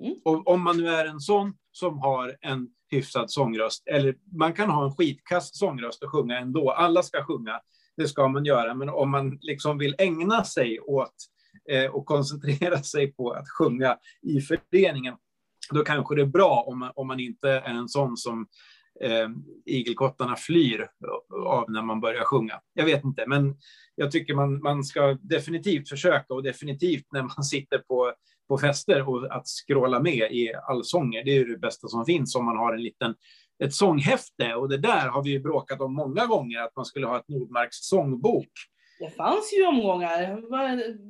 S6: Mm.
S5: Och om man nu är en sån som har en hyfsad sångröst, eller man kan ha en skitkass sångröst och sjunga ändå. Alla ska sjunga, det ska man göra. Men om man liksom vill ägna sig åt eh, och koncentrera sig på att sjunga i föreningen, då kanske det är bra om man, om man inte är en sån som eh, igelkottarna flyr av när man börjar sjunga. Jag vet inte, men jag tycker man, man ska definitivt försöka och definitivt när man sitter på, på fester och att skråla med i allsånger. Det är ju det bästa som finns om man har en liten ett sånghäfte och det där har vi ju bråkat om många gånger att man skulle ha ett Nordmarks sångbok.
S6: Det fanns ju omgångar.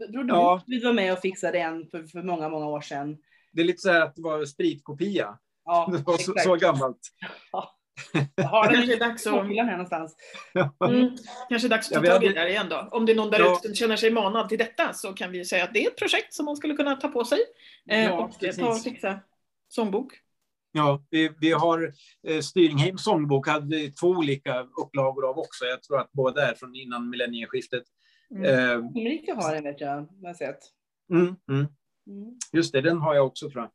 S6: Du
S5: Ja.
S6: vi var med och fixade en för, för många, många år sedan?
S5: Det är lite så här att det var spritkopia.
S6: Ja,
S5: Det var så,
S6: exakt.
S5: så gammalt.
S6: Jag har den
S1: Kanske dags att,
S6: här någonstans.
S1: mm, kanske dags att
S5: Ja,
S1: ta tag i det där igen då. Om det är någon där
S5: Ja.
S1: ute som känner sig manad till detta så kan vi säga att det är ett projekt som man skulle kunna ta på sig eh,
S5: Ja,
S1: och ta och fixa sångbok.
S5: Ja, vi, vi har eh, Styringheims sångbok, hade två olika upplagor av också. Jag tror att båda är från innan millennieskiftet.
S1: Mm.
S5: Eh,
S6: Ulrika har den vet jag, har jag sett.
S5: mm, mm.
S6: Mm.
S5: Just det, den har jag också tror jag.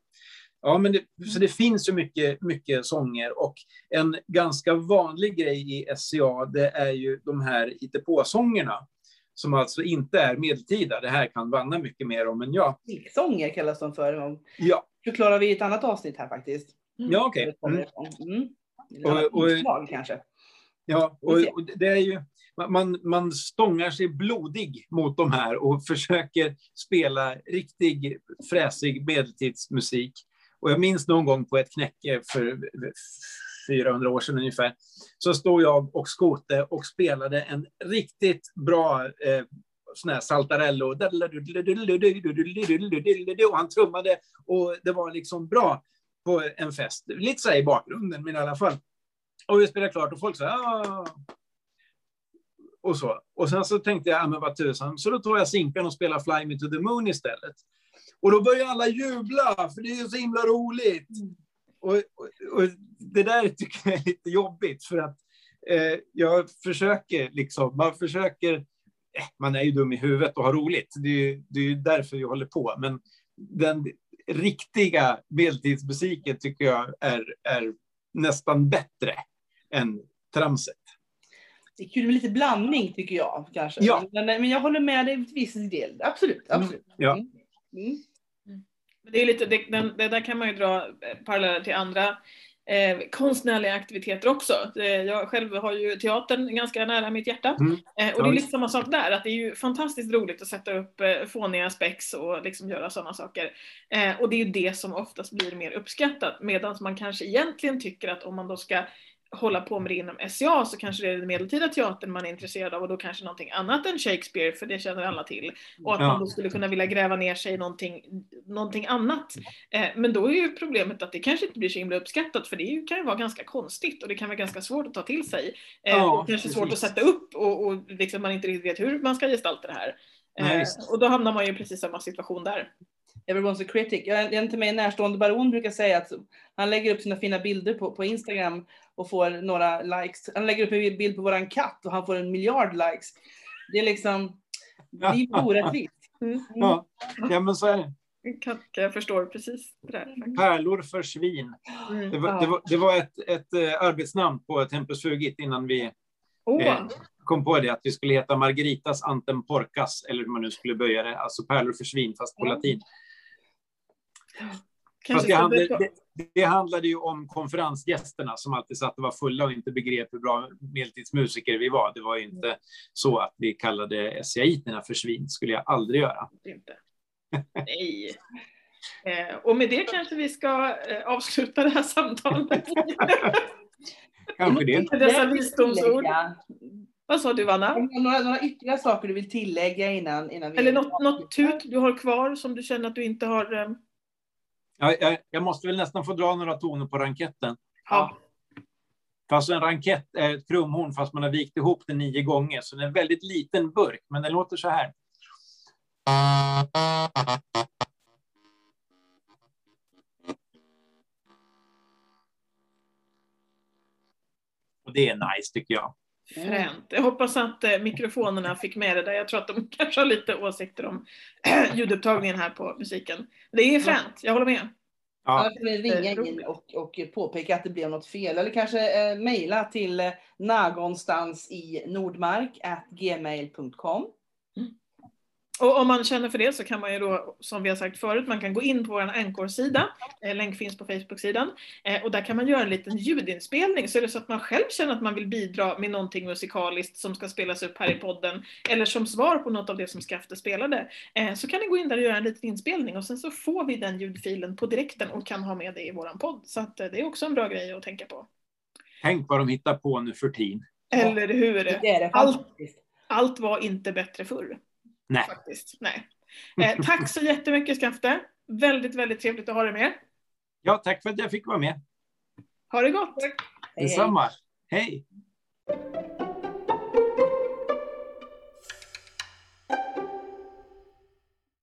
S5: Ja, men det, så det finns ju mycket, mycket sånger och en ganska vanlig grej i SCA, det är ju de här hittepåsångerna som alltså inte är medeltida. Det här kan Vanna mycket mer om än jag.
S6: Sånger kallas de för.
S5: Ja,
S6: Förklarar vi i ett annat avsnitt här faktiskt.
S5: Ja okej.
S6: Kommer
S5: Mm.
S6: Mm.
S5: Och- och-
S6: Inslag, kanske.
S5: Ja,
S6: Vi ser.
S5: och, och det är ju, man, man stångar sig blodig mot de här och försöker spela riktig fräsig medeltidsmusik. Och jag minns någon gång på ett knäcke för 400 år sedan ungefär, så stod jag och Skote och spelade en riktigt bra eh, sån här saltarello. Och han trummade och det var liksom bra på en fest. Lite så här i bakgrunden, men i alla fall. Och vi spelade klart och folk sa ah. Och så. Och sen så tänkte jag, men vad tusan, så då tar jag sinkan och spelar Fly Me To The Moon istället. Och då börjar alla jubla, för det är ju så himla roligt. Och, och, och det där tycker jag är lite jobbigt, för att eh, jag försöker liksom, man försöker, eh, man är ju dum i huvudet och har roligt, det är ju det är därför vi håller på, men den riktiga medeltidsmusiken tycker jag är, är nästan bättre än tramset.
S6: Det är kul med lite blandning tycker jag. Kanske.
S5: Ja.
S6: Men, men jag håller med dig till viss del. Absolut.
S5: Mm,
S6: absolut.
S5: ja.
S6: Mm. Mm.
S1: Men Det, är lite, det, den, det där kan man ju dra eh, paralleller till andra eh, konstnärliga aktiviteter också. Eh, jag själv har ju teatern ganska nära mitt hjärta.
S5: Mm.
S1: Eh, och det är lite samma sak där, att det är ju fantastiskt roligt att sätta upp eh, fåniga spex och liksom göra sådana saker. Eh, och det är ju det som oftast blir mer uppskattat, medan man kanske egentligen tycker att om man då ska hålla på med det inom SCA så kanske det är den medeltida teatern man är intresserad av och då kanske någonting annat än Shakespeare, för det känner alla till. Och att
S5: Ja.
S1: man då skulle kunna vilja gräva ner sig i någonting, någonting annat. Eh, men då är ju problemet att det kanske inte blir så himla uppskattat för det ju, kan ju vara ganska konstigt och det kan vara ganska svårt att ta till sig. Eh,
S5: Ja,
S1: kanske svårt att
S5: precis.
S1: sätta upp och, och liksom man inte riktigt vet hur man ska gestalta det här.
S5: Nej,
S1: Eh,
S5: visst.
S1: och då hamnar man ju i precis samma situation där.
S6: Everyone's a critic. Jag, en till mig närstående baron brukar säga att han lägger upp sina fina bilder på, på Instagram och får några likes. Han lägger upp en bild på våran katt och han får en miljard likes. Det är liksom, det är orättvist.
S1: Mm.
S5: Ja, ja men så är det.
S1: Jag förstår precis det där.
S5: Pärlor för svin.
S1: Mm.
S5: Det var, det var, det var ett, ett eh, arbetsnamn på Tempus Fugit innan vi
S1: Åh,
S5: Eh, kom på det, att vi skulle heta Margaritas Antem Porcas, eller hur man nu skulle böja det, alltså pärlor för svin, fast på
S6: Ja.
S5: latin.
S1: Kanske
S5: Fast det, handlade, det, det handlade ju om konferensgästerna som alltid satt och var fulla och inte begrep hur bra medeltidsmusiker vi var. Det var ju inte så att vi kallade SCAiterna för svin, skulle jag aldrig göra.
S1: inte. Nej. Eh, och med det kanske vi ska eh, avsluta det här samtalet.
S5: Kanske det.
S1: Med dessa visdomsord. Vad sa du Vanna?
S6: Några, några ytterligare saker du vill tillägga innan, innan vi...
S1: Eller något, något tut du har kvar som du känner att du inte har... Eh,
S5: Ja, jag, jag måste väl nästan få dra några toner på ranketten.
S1: ja.
S5: Fast en rankett är ett krumhorn fast man har vikt ihop det nio gånger, så det är en väldigt liten burk, men den låter så här. Och det är nice tycker jag.
S1: Fränt. Jag hoppas att eh, mikrofonerna fick med det där. Jag tror att de kanske har lite åsikter om ljudupptagningen här på musiken. Det är fränt, jag håller med.
S2: Ja.
S5: Ja,
S2: ni ringa
S1: Eh,
S2: in och, och påpeka att det blev något fel. Eller kanske eh, mejla till eh, någonstans i Nordmark at gmail.com.
S1: Och om man känner för det så kan man ju då, som vi har sagt förut, man kan gå in på vår Anchor-sida, eh, länk finns på Facebook-sidan, eh, och där kan man göra en liten ljudinspelning. Så är det så att man själv känner att man vill bidra med någonting musikaliskt som ska spelas upp här i podden, eller som svar på något av det som Skafte spelade, eh, så kan ni gå in där och göra en liten inspelning och sen så får vi den ljudfilen på direkten och kan ha med det i våran podd. Så att det är också en bra grej att tänka på.
S5: tänk vad de hittar på nu för tiden.
S1: Eller hur?
S2: Det är det
S1: Allt-. Allt var inte bättre förr.
S5: Nej.
S1: Faktiskt. Nej. Eh, tack så jättemycket Skafte. Väldigt, väldigt trevligt att ha dig med.
S5: Ja, tack för att jag fick vara med.
S1: Ha det gott!
S2: Hej, hej.
S5: Detsamma. Hej!